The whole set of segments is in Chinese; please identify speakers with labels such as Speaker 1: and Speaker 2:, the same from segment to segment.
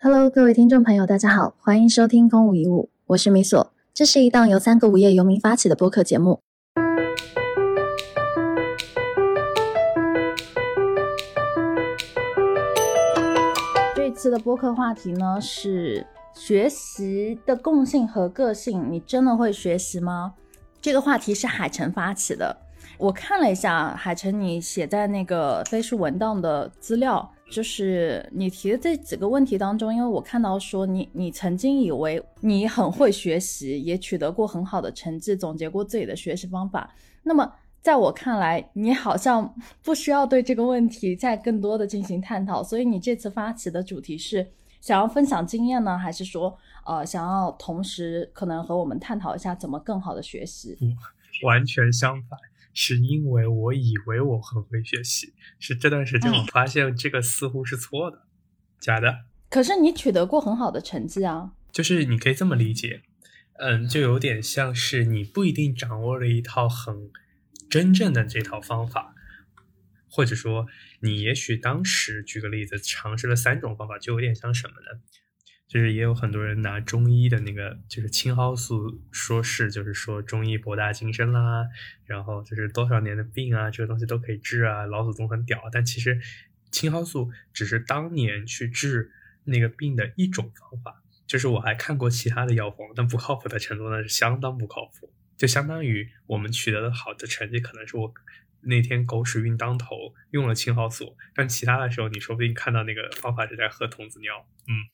Speaker 1: Hello，各位听众朋友，大家好，欢迎收听空无一物，我是米索。这是一档由三个无业游民发起的播客节目。这次的播客话题呢是学习的共性和个性，你真的会学习吗？这个话题是海晨发起的。我看了一下海晨你写在那个飞书文档的资料。就是你提的这几个问题当中，因为我看到说你你曾经以为你很会学习，也取得过很好的成绩，总结过自己的学习方法。那么在我看来，你好像 不需要对这个问题再更多的进行探讨。所以你这次发起的主题是想要分享经验呢，还是说呃想要同时可能和我们探讨一下怎么更好的学习？
Speaker 2: 完全相反。是因为我以为我很会学习，是这段时间我发现这个似乎是错的，假的。
Speaker 1: 可是你取得过很好的成绩啊，
Speaker 2: 就是你可以这么理解，嗯，就有点像是你不一定掌握了一套很真正的这套方法，或者说你也许当时举个例子尝试了三种方法，就有点像什么呢？就是也有很多人拿中医的那个，就是青蒿素说事，就是说中医博大精深啦，然后就是多少年的病啊，这个东西都可以治啊，老祖宗很屌。但其实青蒿素只是当年去治那个病的一种方法，就是我还看过其他的药方，但不靠谱的程度呢是相当不靠谱。就相当于我们取得的好的成绩，可能是我那天狗屎运当头用了青蒿素，但其他的时候你说不定看到那个方法是在喝童子尿，嗯。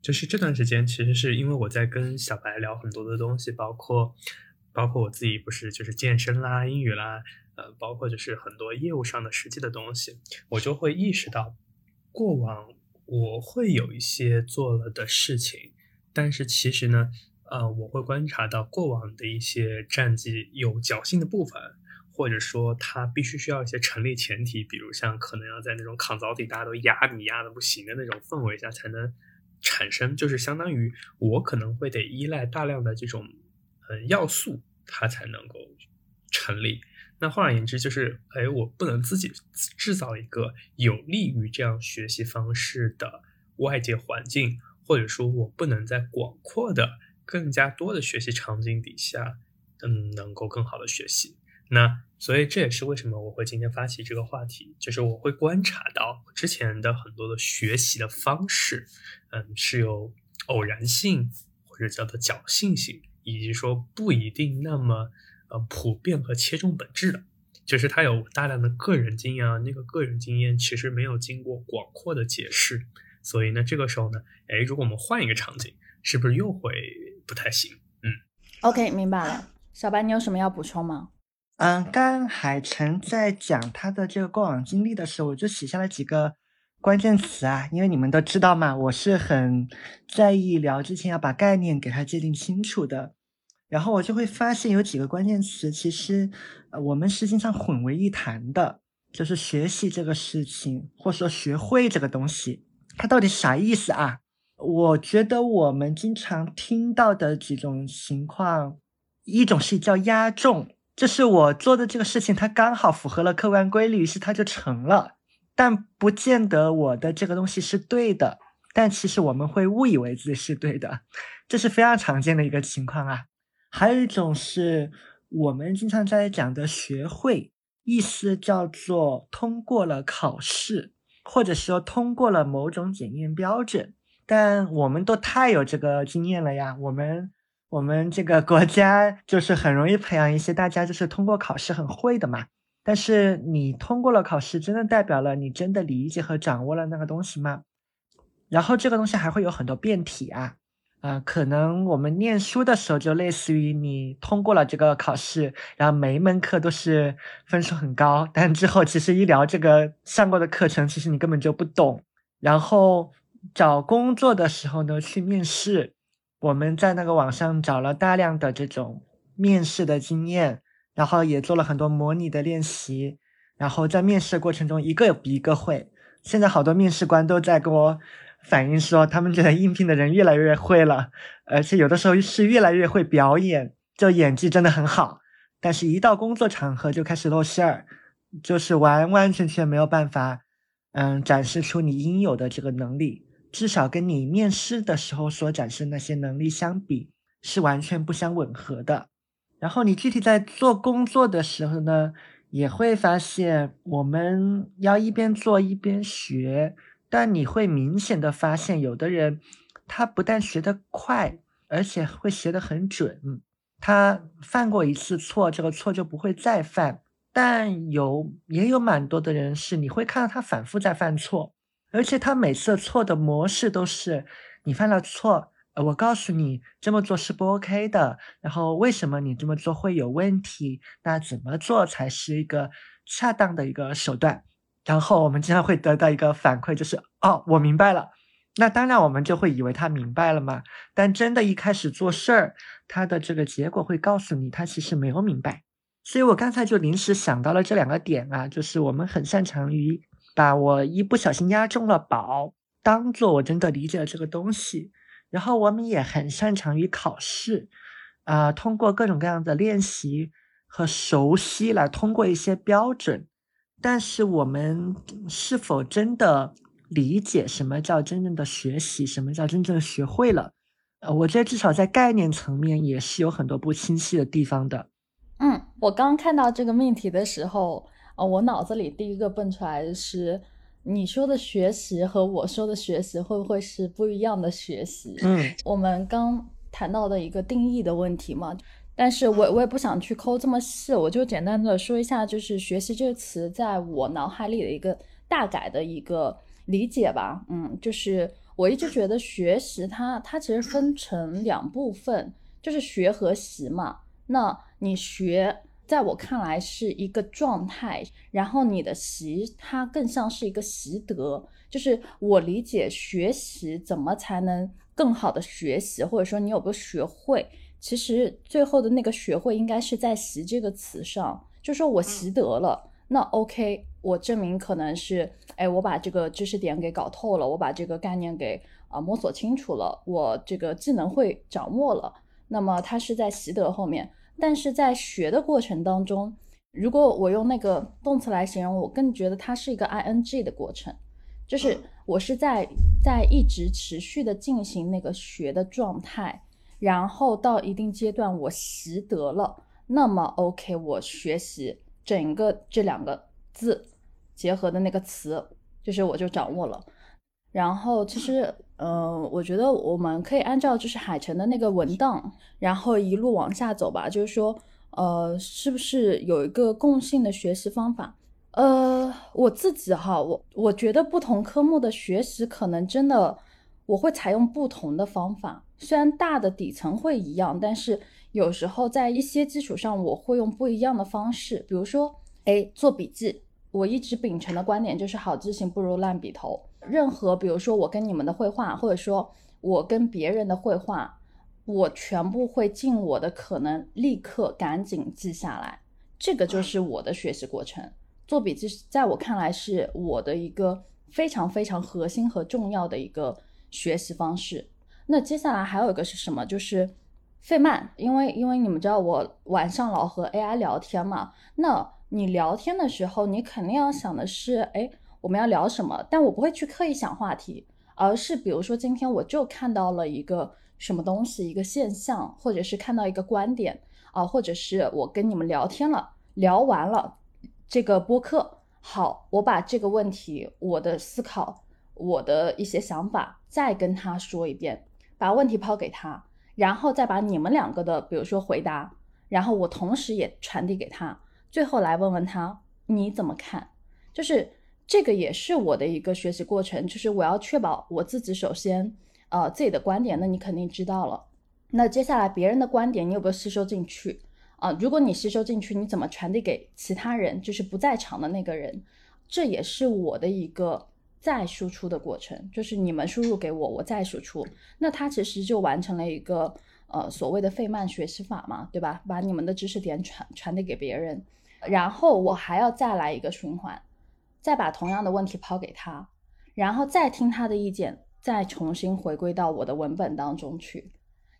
Speaker 2: 就是这段时间，其实是因为我在跟小白聊很多的东西，包括包括我自己不是就是健身啦、英语啦，呃，包括就是很多业务上的实际的东西，我就会意识到，过往我会有一些做了的事情，但是其实呢，呃，我会观察到过往的一些战绩有侥幸的部分，或者说它必须需要一些成立前提，比如像可能要在那种抗造体大家都压你压的不行的那种氛围下才能。产生就是相当于我可能会得依赖大量的这种嗯要素，它才能够成立。那换而言之，就是哎，我不能自己制造一个有利于这样学习方式的外界环境，或者说我不能在广阔的、更加多的学习场景底下，嗯，能够更好的学习。那所以这也是为什么我会今天发起这个话题，就是我会观察到之前的很多的学习的方式，嗯，是有偶然性或者叫做侥幸性，以及说不一定那么呃普遍和切中本质的，就是它有大量的个人经验啊，那个个人经验其实没有经过广阔的解释，所以呢，这个时候呢，哎，如果我们换一个场景，是不是又会不太行？嗯
Speaker 1: ，OK，明白了。小白，你有什么要补充吗？
Speaker 3: 嗯，刚海晨在讲他的这个过往经历的时候，我就写下了几个关键词啊，因为你们都知道嘛，我是很在意聊之前要把概念给它界定清楚的。然后我就会发现有几个关键词，其实我们是经常混为一谈的，就是学习这个事情，或者说学会这个东西，它到底啥意思啊？我觉得我们经常听到的几种情况，一种是叫压重。就是我做的这个事情，它刚好符合了客观规律，于是它就成了。但不见得我的这个东西是对的，但其实我们会误以为自己是对的，这是非常常见的一个情况啊。还有一种是我们经常在讲的学会，意思叫做通过了考试，或者说通过了某种检验标准。但我们都太有这个经验了呀，我们。我们这个国家就是很容易培养一些大家就是通过考试很会的嘛，但是你通过了考试，真的代表了你真的理解和掌握了那个东西吗？然后这个东西还会有很多变体啊，啊，可能我们念书的时候就类似于你通过了这个考试，然后每一门课都是分数很高，但之后其实一聊这个上过的课程，其实你根本就不懂。然后找工作的时候呢，去面试。我们在那个网上找了大量的这种面试的经验，然后也做了很多模拟的练习，然后在面试过程中一个比一个会。现在好多面试官都在跟我反映说，他们觉得应聘的人越来越会了，而且有的时候是越来越会表演，就演技真的很好。但是，一到工作场合就开始露馅儿，就是完完全全没有办法，嗯，展示出你应有的这个能力。至少跟你面试的时候所展示那些能力相比，是完全不相吻合的。然后你具体在做工作的时候呢，也会发现我们要一边做一边学，但你会明显的发现，有的人他不但学得快，而且会学得很准。他犯过一次错，这个错就不会再犯。但有也有蛮多的人是，你会看到他反复在犯错，而且他每次错的模式都是你犯了错。呃我告诉你这么做是不 OK 的，然后为什么你这么做会有问题？那怎么做才是一个恰当的一个手段？然后我们经常会得到一个反馈，就是哦，我明白了。那当然我们就会以为他明白了嘛。但真的一开始做事儿，他的这个结果会告诉你，他其实没有明白。所以我刚才就临时想到了这两个点啊，就是我们很擅长于把我一不小心压中了宝，当做我真的理解了这个东西。然后我们也很擅长于考试，啊，通过各种各样的练习和熟悉来通过一些标准。但是我们是否真的理解什么叫真正的学习，什么叫真正学会了？呃，我觉得至少在概念层面也是有很多不清晰的地方的。
Speaker 1: 嗯，我刚看到这个命题的时候，呃，我脑子里第一个蹦出来的是。你说的学习和我说的学习会不会是不一样的学习？
Speaker 3: 嗯，
Speaker 1: 我们刚谈到的一个定义的问题嘛，但是我我也不想去抠这么细，我就简单的说一下，就是学习这个词在我脑海里的一个大概的一个理解吧。嗯，就是我一直觉得学习它它其实分成两部分，就是学和习嘛。那你学。在我看来是一个状态，然后你的习它更像是一个习得，就是我理解学习怎么才能更好的学习，或者说你有没有学会，其实最后的那个学会应该是在习这个词上，就说我习得了，那 OK，我证明可能是，哎，我把这个知识点给搞透了，我把这个概念给啊摸索清楚了，我这个技能会掌握了，那么它是在习得后面。但是在学的过程当中，如果我用那个动词来形容，我更觉得它是一个 ing 的过程，就是我是在在一直持续的进行那个学的状态，然后到一定阶段我习得了，那么 OK，我学习整个这两个字结合的那个词，就是我就掌握了。然后其实，呃，我觉得我们可以按照就是海城的那个文档，然后一路往下走吧。就是说，呃，是不是有一个共性的学习方法？呃，我自己哈，我我觉得不同科目的学习可能真的我会采用不同的方法。虽然大的底层会一样，但是有时候在一些基础上我会用不一样的方式。比如说，哎，做笔记，我一直秉承的观点就是好记性不如烂笔头。任何，比如说我跟你们的绘画，或者说我跟别人的绘画，我全部会尽我的可能，立刻赶紧记下来。这个就是我的学习过程。做笔记，在我看来是我的一个非常非常核心和重要的一个学习方式。那接下来还有一个是什么？就是费曼，因为因为你们知道我晚上老和 AI 聊天嘛，那你聊天的时候，你肯定要想的是，哎。我们要聊什么？但我不会去刻意想话题，而是比如说今天我就看到了一个什么东西，一个现象，或者是看到一个观点啊，或者是我跟你们聊天了，聊完了这个播客，好，我把这个问题、我的思考、我的一些想法再跟他说一遍，把问题抛给他，然后再把你们两个的，比如说回答，然后我同时也传递给他，最后来问问他你怎么看，就是。这个也是我的一个学习过程，就是我要确保我自己首先，呃，自己的观点，那你肯定知道了。那接下来别人的观点，你有没有吸收进去啊？如果你吸收进去，你怎么传递给其他人，就是不在场的那个人？这也是我的一个再输出的过程，就是你们输入给我，我再输出，那它其实就完成了一个呃所谓的费曼学习法嘛，对吧？把你们的知识点传传递给别人，然后我还要再来一个循环。再把同样的问题抛给他，然后再听他的意见，再重新回归到我的文本当中去。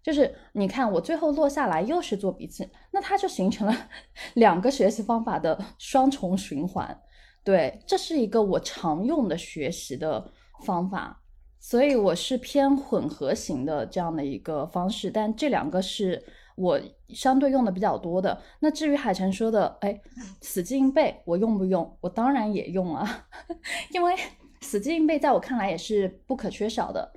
Speaker 1: 就是你看，我最后落下来又是做笔记，那它就形成了 两个学习方法的双重循环。对，这是一个我常用的学习的方法。所以我是偏混合型的这样的一个方式，但这两个是我相对用的比较多的。那至于海晨说的，哎，死记硬背我用不用？我当然也用啊，因为死记硬背在我看来也是不可缺少的。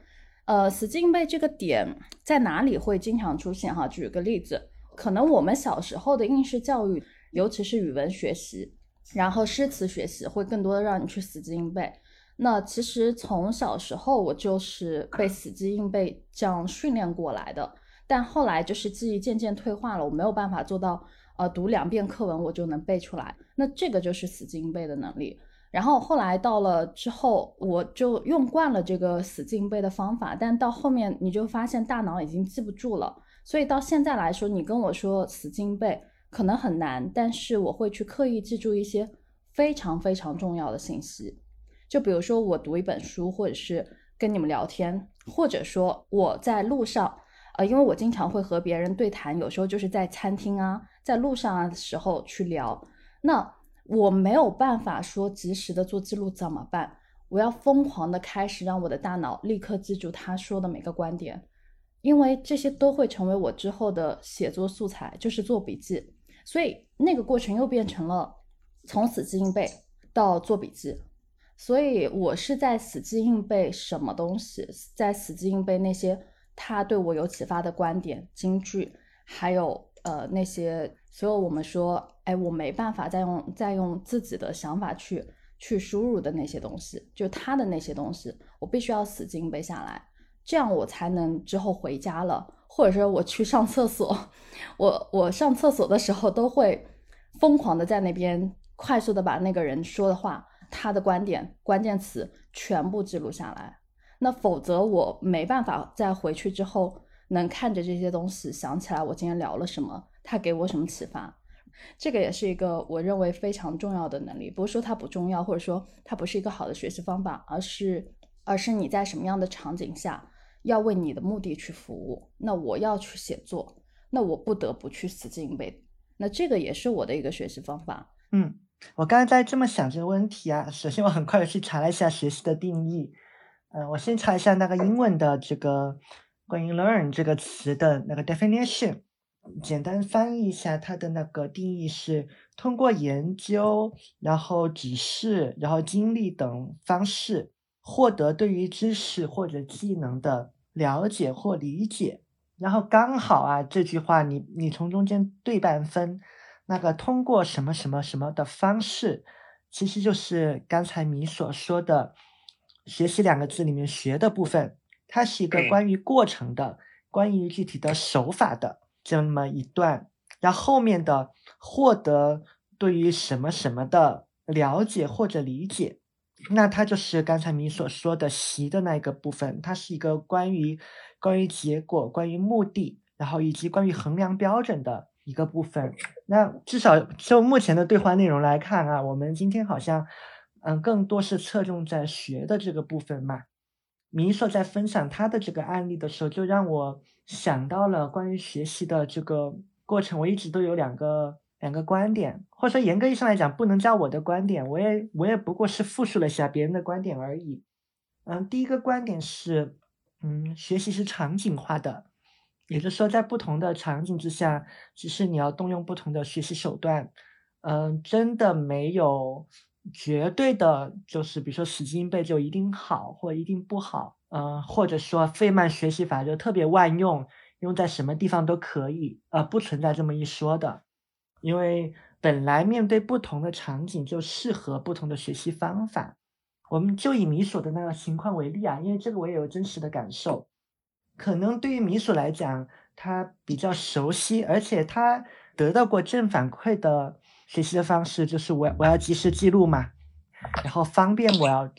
Speaker 1: 呃，死记硬背这个点在哪里会经常出现？哈，举个例子，可能我们小时候的应试教育，尤其是语文学习，然后诗词学习，会更多的让你去死记硬背。那其实从小时候我就是被死记硬背这样训练过来的，但后来就是记忆渐渐退化了，我没有办法做到，呃，读两遍课文我就能背出来。那这个就是死记硬背的能力。然后后来到了之后，我就用惯了这个死记硬背的方法，但到后面你就发现大脑已经记不住了。所以到现在来说，你跟我说死记硬背可能很难，但是我会去刻意记住一些非常非常重要的信息。就比如说我读一本书，或者是跟你们聊天，或者说我在路上，呃，因为我经常会和别人对谈，有时候就是在餐厅啊，在路上啊的时候去聊，那我没有办法说及时的做记录怎么办？我要疯狂的开始让我的大脑立刻记住他说的每个观点，因为这些都会成为我之后的写作素材，就是做笔记，所以那个过程又变成了从死记硬背到做笔记。所以，我是在死记硬背什么东西，在死记硬背那些他对我有启发的观点、金句，还有呃那些所有我们说，哎，我没办法再用再用自己的想法去去输入的那些东西，就他的那些东西，我必须要死记硬背下来，这样我才能之后回家了，或者说我去上厕所，我我上厕所的时候都会疯狂的在那边快速的把那个人说的话。他的观点、关键词全部记录下来，那否则我没办法在回去之后能看着这些东西想起来我今天聊了什么，他给我什么启发。这个也是一个我认为非常重要的能力，不是说它不重要，或者说它不是一个好的学习方法，而是而是你在什么样的场景下要为你的目的去服务。那我要去写作，那我不得不去死记硬背，那这个也是我的一个学习方法。
Speaker 3: 嗯。我刚刚在这么想这个问题啊，首先我很快的去查了一下学习的定义，嗯，我先查一下那个英文的这个关于 learn 这个词的那个 definition，简单翻译一下它的那个定义是通过研究，然后指示，然后经历等方式获得对于知识或者技能的了解或理解，然后刚好啊这句话你你从中间对半分。那个通过什么什么什么的方式，其实就是刚才你所说的“学习”两个字里面“学”的部分，它是一个关于过程的、关于具体的手法的这么一段。然后后面的获得对于什么什么的了解或者理解，那它就是刚才你所说的“习”的那个部分，它是一个关于关于结果、关于目的，然后以及关于衡量标准的。一个部分，那至少就目前的对话内容来看啊，我们今天好像，嗯，更多是侧重在学的这个部分嘛。米索在分享他的这个案例的时候，就让我想到了关于学习的这个过程。我一直都有两个两个观点，或者说严格意义上来讲，不能叫我的观点，我也我也不过是复述了一下别人的观点而已。嗯，第一个观点是，嗯，学习是场景化的。也就是说，在不同的场景之下，只是你要动用不同的学习手段。嗯，真的没有绝对的，就是比如说死记硬背就一定好或一定不好。嗯，或者说费曼学习法就特别万用，用在什么地方都可以。呃，不存在这么一说的，因为本来面对不同的场景就适合不同的学习方法。我们就以米索的那个情况为例啊，因为这个我也有真实的感受。可能对于米索来讲，他比较熟悉，而且他得到过正反馈的学习的方式就是我我要及时记录嘛，然后方便我要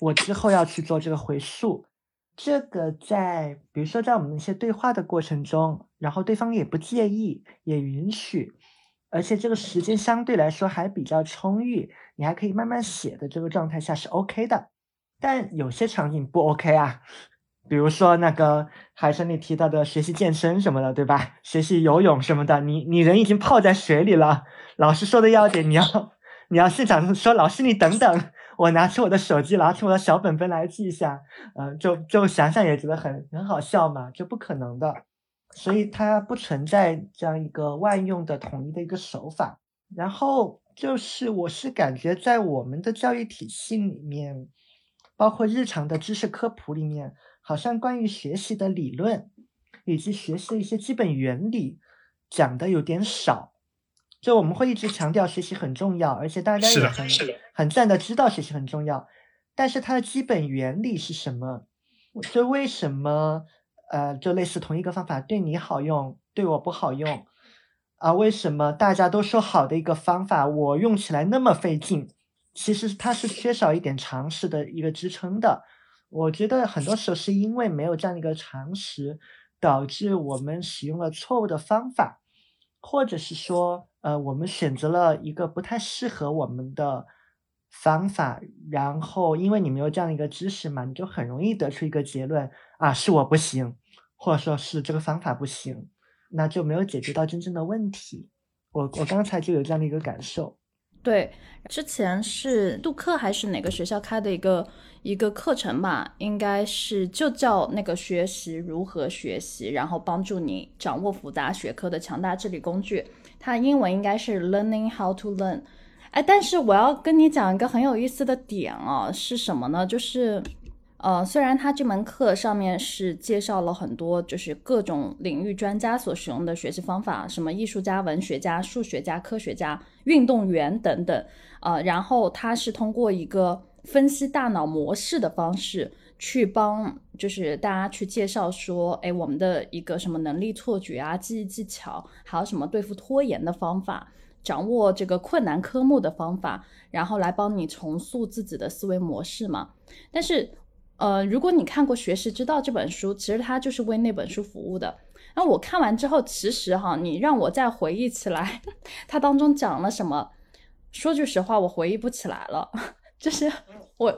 Speaker 3: 我之后要去做这个回溯。这个在比如说在我们一些对话的过程中，然后对方也不介意，也允许，而且这个时间相对来说还比较充裕，你还可以慢慢写的这个状态下是 OK 的。但有些场景不 OK 啊。比如说那个海生你提到的学习健身什么的，对吧？学习游泳什么的，你你人已经泡在水里了，老师说的要点，你要 你要现场说老师你等等，我拿出我的手机，拿出我的小本本来记一下，嗯，就就想想也觉得很很好笑嘛，就不可能的，所以它不存在这样一个万用的统一的一个手法。然后就是，我是感觉在我们的教育体系里面，包括日常的知识科普里面，好像关于学习的理论以及学习的一些基本原理讲的有点少。就我们会一直强调学习很重要，而且大家也很很自然的知道学习很重要，但是它的基本原理是什么？就为什么呃，就类似同一个方法对你好用，对我不好用啊？为什么大家都说好的一个方法，我用起来那么费劲？其实它是缺少一点常识的一个支撑的。我觉得很多时候是因为没有这样一个常识，导致我们使用了错误的方法，或者是说。呃，我们选择了一个不太适合我们的方法，然后因为你没有这样一个知识嘛，你就很容易得出一个结论啊，是我不行，或者说是这个方法不行，那就没有解决到真正的问题。我我刚才就有这样的一个感受。
Speaker 1: 对，之前是杜克还是哪个学校开的一个一个课程吧，应该是就叫那个学习如何学习，然后帮助你掌握复杂学科的强大智力工具。它英文应该是 Learning How to Learn。哎，但是我要跟你讲一个很有意思的点哦，是什么呢？就是。呃，虽然他这门课上面是介绍了很多，就是各种领域专家所使用的学习方法，什么艺术家、文学家、数学家、科学家、运动员等等，呃，然后他是通过一个分析大脑模式的方式去帮，就是大家去介绍说，哎，我们的一个什么能力错觉啊、记忆技巧，还有什么对付拖延的方法，掌握这个困难科目的方法，然后来帮你重塑自己的思维模式嘛，但是。呃，如果你看过《学识之道》这本书，其实它就是为那本书服务的。那我看完之后，其实哈，你让我再回忆起来，它当中讲了什么？说句实话，我回忆不起来了。就是我，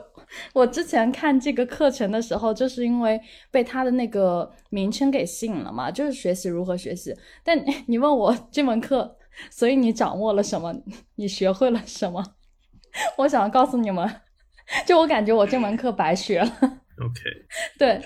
Speaker 1: 我之前看这个课程的时候，就是因为被它的那个名称给吸引了嘛，就是学习如何学习。但 你问我这门课，所以你掌握了什么？你学会了什么？我想告诉你们。就我感觉我这门课白学了。
Speaker 2: OK，
Speaker 1: 对，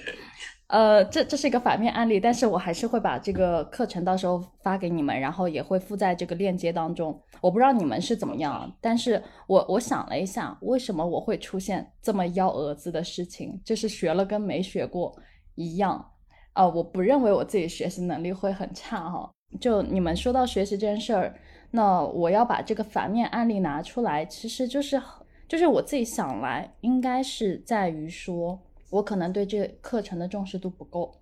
Speaker 1: 呃，这这是一个反面案例，但是我还是会把这个课程到时候发给你们，然后也会附在这个链接当中。我不知道你们是怎么样，但是我我想了一下，为什么我会出现这么幺蛾子的事情，就是学了跟没学过一样。啊，我不认为我自己学习能力会很差哈。就你们说到学习这件事儿，那我要把这个反面案例拿出来，其实就是。就是我自己想来，应该是在于说，我可能对这课程的重视度不够，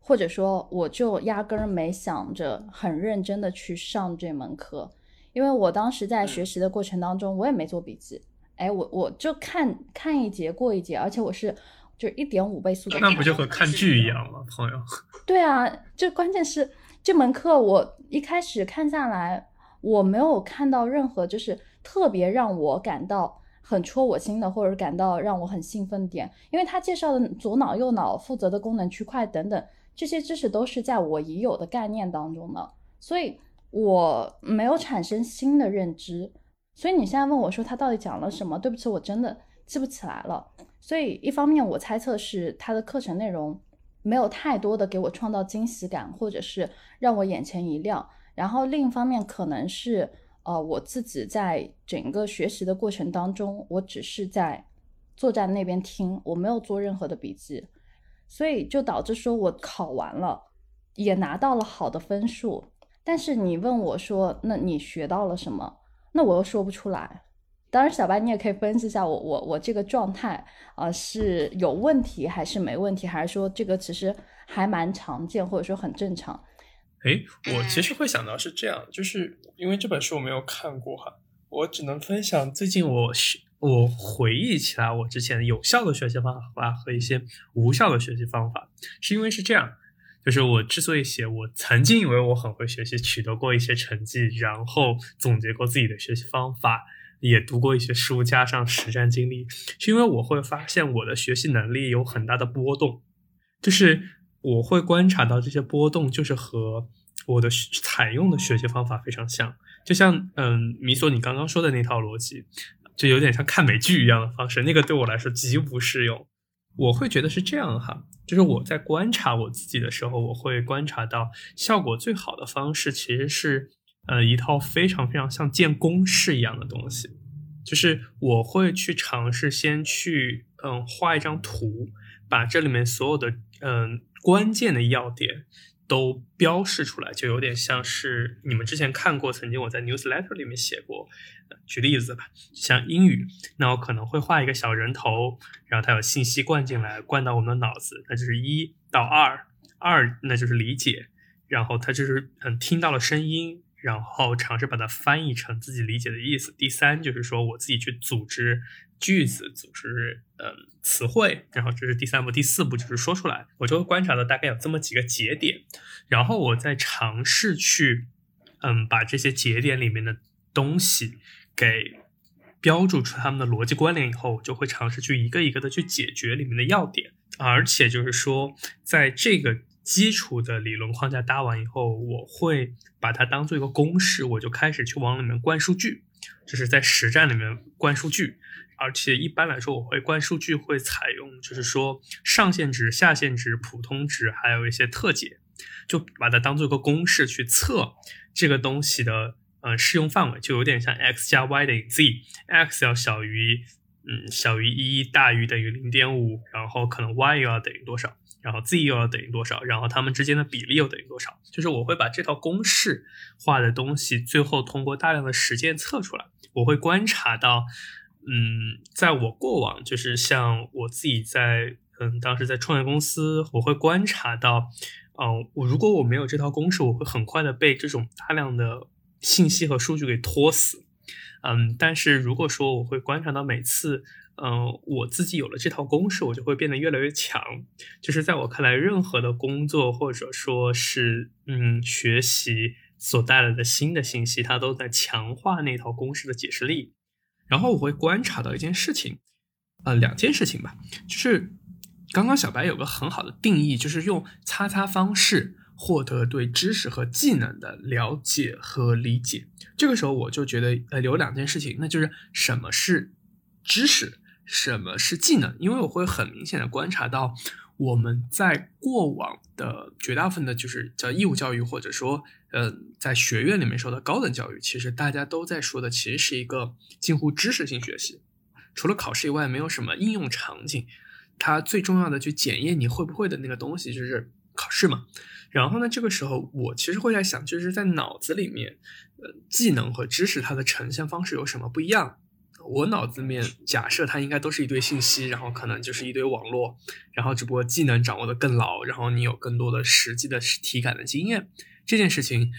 Speaker 1: 或者说，我就压根儿没想着很认真的去上这门课，因为我当时在学习的过程当中，我也没做笔记，哎，我我就看看一节过一节，而且我是就一点五倍速的，
Speaker 2: 那不就和看剧一样吗，朋友？
Speaker 1: 对啊，就关键是这门课我一开始看下来，我没有看到任何就是特别让我感到。很戳我心的，或者感到让我很兴奋点，因为他介绍的左脑、右脑负责的功能区块等等这些知识都是在我已有的概念当中的，所以我没有产生新的认知。所以你现在问我说他到底讲了什么？对不起，我真的记不起来了。所以一方面我猜测是他的课程内容没有太多的给我创造惊喜感，或者是让我眼前一亮。然后另一方面可能是。呃，我自己在整个学习的过程当中，我只是在坐在那边听，我没有做任何的笔记，所以就导致说我考完了，也拿到了好的分数。但是你问我说，那你学到了什么？那我又说不出来。当然，小白你也可以分析一下我我我这个状态啊是有问题还是没问题，还是说这个其实还蛮常见，或者说很正常。
Speaker 2: 哎，我其实会想到是这样，就是因为这本书我没有看过哈，我只能分享最近我学我回忆起来我之前有效的学习方法和一些无效的学习方法，是因为是这样，就是我之所以写，我曾经以为我很会学习，取得过一些成绩，然后总结过自己的学习方法，也读过一些书，加上实战经历，是因为我会发现我的学习能力有很大的波动，就是。我会观察到这些波动，就是和我的采用的学习方法非常像，就像嗯，米索你刚刚说的那套逻辑，就有点像看美剧一样的方式，那个对我来说极不适用。我会觉得是这样哈，就是我在观察我自己的时候，我会观察到效果最好的方式其实是呃一套非常非常像建公式一样的东西，就是我会去尝试先去嗯画一张图，把这里面所有的嗯关键的要点。都标示出来，就有点像是你们之前看过，曾经我在 newsletter 里面写过。举例子吧，像英语，那我可能会画一个小人头，然后它有信息灌进来，灌到我们的脑子，那就是一到二，二那就是理解，然后它就是嗯听到了声音。然后尝试把它翻译成自己理解的意思。第三就是说我自己去组织句子，组织嗯词汇。然后这是第三步，第四步就是说出来。我就会观察到大概有这么几个节点，然后我再尝试去嗯把这些节点里面的东西给标注出它们的逻辑关联以后，我就会尝试去一个一个的去解决里面的要点。而且就是说在这个。基础的理论框架搭完以后，我会把它当做一个公式，我就开始去往里面灌数据，就是在实战里面灌数据。而且一般来说，我会关数据会采用，就是说上限值、下限值、普通值，还有一些特解，就把它当做一个公式去测这个东西的呃适用范围，就有点像 x 加 y 等于 z，x 要小于嗯小于一，大于等于零点五，然后可能 y 又要等于多少。然后 z 又要等于多少？然后它们之间的比例又等于多少？就是我会把这套公式化的东西，最后通过大量的实践测出来。我会观察到，嗯，在我过往，就是像我自己在，嗯，当时在创业公司，我会观察到，嗯，我如果我没有这套公式，我会很快的被这种大量的信息和数据给拖死。嗯，但是如果说我会观察到每次。嗯，我自己有了这套公式，我就会变得越来越强。就是在我看来，任何的工作或者说是嗯学习所带来的新的信息，它都在强化那套公式的解释力。然后我会观察到一件事情，呃，两件事情吧，就是刚刚小白有个很好的定义，就是用擦擦方式获得对知识和技能的了解和理解。这个时候我就觉得，呃，有两件事情，那就是什么是知识。什么是技能？因为我会很明显的观察到，我们在过往的绝大部分的，就是叫义务教育，或者说，呃，在学院里面受的高等教育，其实大家都在说的，其实是一个近乎知识性学习，除了考试以外，没有什么应用场景。它最重要的去检验你会不会的那个东西，就是考试嘛。然后呢，这个时候我其实会在想，就是在脑子里面，呃，技能和知识它的呈现方式有什么不一样？我脑子里面假设它应该都是一堆信息，然后可能就是一堆网络，然后只不过技能掌握的更牢，然后你有更多的实际的体感的经验。这件事情，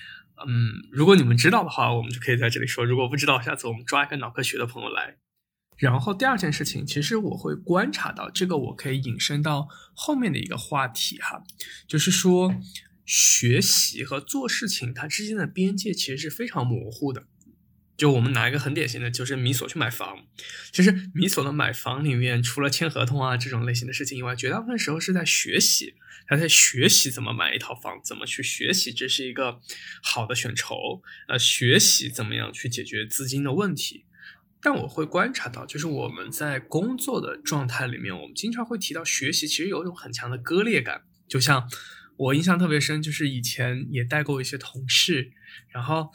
Speaker 2: 嗯，如果你们知道的话，我们就可以在这里说；如果不知道，下次我们抓一个脑科学的朋友来。然后第二件事情，其实我会观察到这个，我可以引申到后面的一个话题哈，就是说学习和做事情它之间的边界其实是非常模糊的。就我们拿一个很典型的，就是米索去买房。其实米索的买房里面，除了签合同啊这种类型的事情以外，绝大部分时候是在学习。他在学习怎么买一套房，怎么去学习这是一个好的选筹，呃，学习怎么样去解决资金的问题。但我会观察到，就是我们在工作的状态里面，我们经常会提到学习，其实有一种很强的割裂感。就像我印象特别深，就是以前也带过一些同事，然后。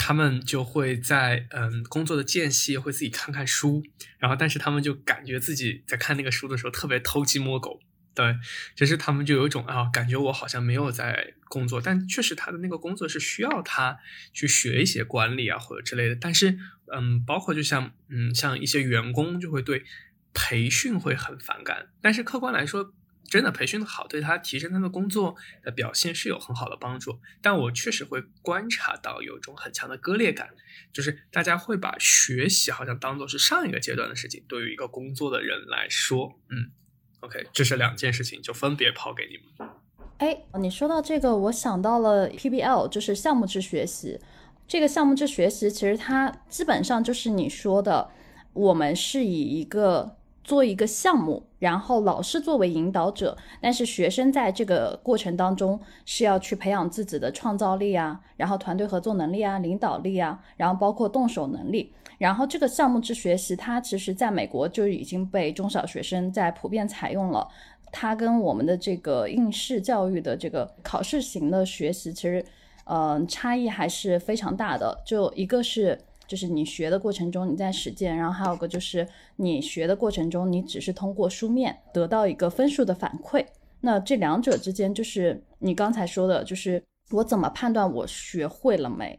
Speaker 2: 他们就会在嗯工作的间隙会自己看看书，然后但是他们就感觉自己在看那个书的时候特别偷鸡摸狗，对，就是他们就有一种啊感觉我好像没有在工作，但确实他的那个工作是需要他去学一些管理啊或者之类的，但是嗯包括就像嗯像一些员工就会对培训会很反感，但是客观来说。真的培训的好，对他提升他的工作的表现是有很好的帮助。但我确实会观察到有一种很强的割裂感，就是大家会把学习好像当做是上一个阶段的事情。对于一个工作的人来说，嗯，OK，这是两件事情，就分别抛给你们。
Speaker 1: 哎，你说到这个，我想到了 PBL，就是项目制学习。这个项目制学习其实它基本上就是你说的，我们是以一个。做一个项目，然后老师作为引导者，但是学生在这个过程当中是要去培养自己的创造力啊，然后团队合作能力啊，领导力啊，然后包括动手能力。然后这个项目制学习，它其实在美国就已经被中小学生在普遍采用了。它跟我们的这个应试教育的这个考试型的学习，其实，嗯，差异还是非常大的。就一个是。就是你学的过程中你在实践，然后还有个就是你学的过程中你只是通过书面得到一个分数的反馈。那这两者之间就是你刚才说的，就是我怎么判断我学会了没？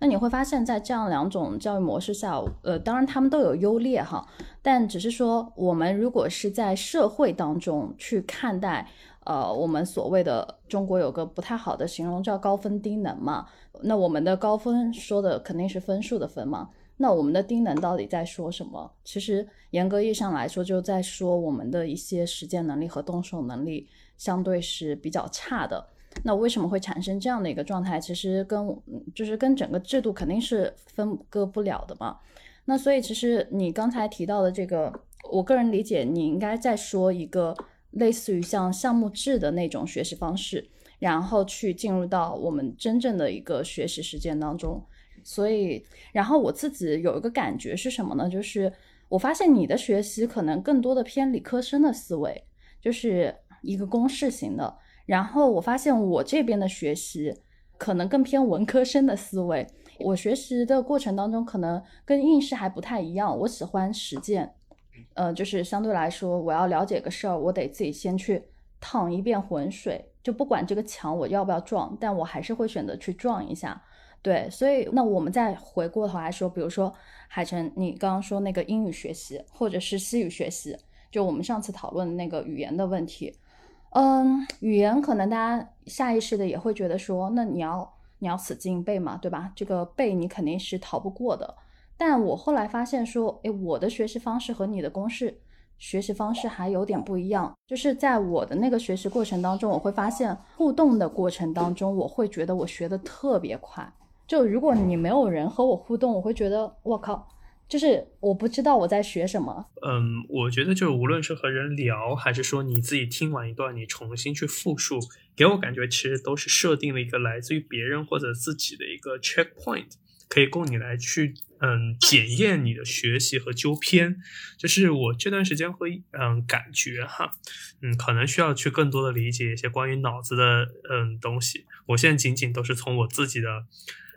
Speaker 1: 那你会发现在这样两种教育模式下，呃，当然他们都有优劣哈，但只是说我们如果是在社会当中去看待。呃，我们所谓的中国有个不太好的形容叫高分低能嘛。那我们的高分说的肯定是分数的分嘛。那我们的低能到底在说什么？其实严格意义上来说，就在说我们的一些实践能力和动手能力相对是比较差的。那为什么会产生这样的一个状态？其实跟就是跟整个制度肯定是分割不了的嘛。那所以其实你刚才提到的这个，我个人理解，你应该在说一个。类似于像项目制的那种学习方式，然后去进入到我们真正的一个学习实践当中。所以，然后我自己有一个感觉是什么呢？就是我发现你的学习可能更多的偏理科生的思维，就是一个公式型的。然后我发现我这边的学习可能更偏文科生的思维。我学习的过程当中可能跟应试还不太一样，我喜欢实践。呃，就是相对来说，我要了解个事儿，我得自己先去趟一遍浑水，就不管这个墙我要不要撞，但我还是会选择去撞一下。对，所以那我们再回过头来说，比如说海晨，你刚刚说那个英语学习或者是西语学习，就我们上次讨论的那个语言的问题，嗯，语言可能大家下意识的也会觉得说，那你要你要死记硬背嘛，对吧？这个背你肯定是逃不过的。但我后来发现说，诶，我的学习方式和你的公式学习方式还有点不一样。就是在我的那个学习过程当中，我会发现互动的过程当中，我会觉得我学的特别快。就如果你没有人和我互动，我会觉得我靠，就是我不知道我在学什么。
Speaker 2: 嗯，我觉得就是无论是和人聊，还是说你自己听完一段，你重新去复述，给我感觉其实都是设定了一个来自于别人或者自己的一个 checkpoint。可以供你来去，嗯，检验你的学习和纠偏。就是我这段时间会，嗯，感觉哈，嗯，可能需要去更多的理解一些关于脑子的，嗯，东西。我现在仅仅都是从我自己的，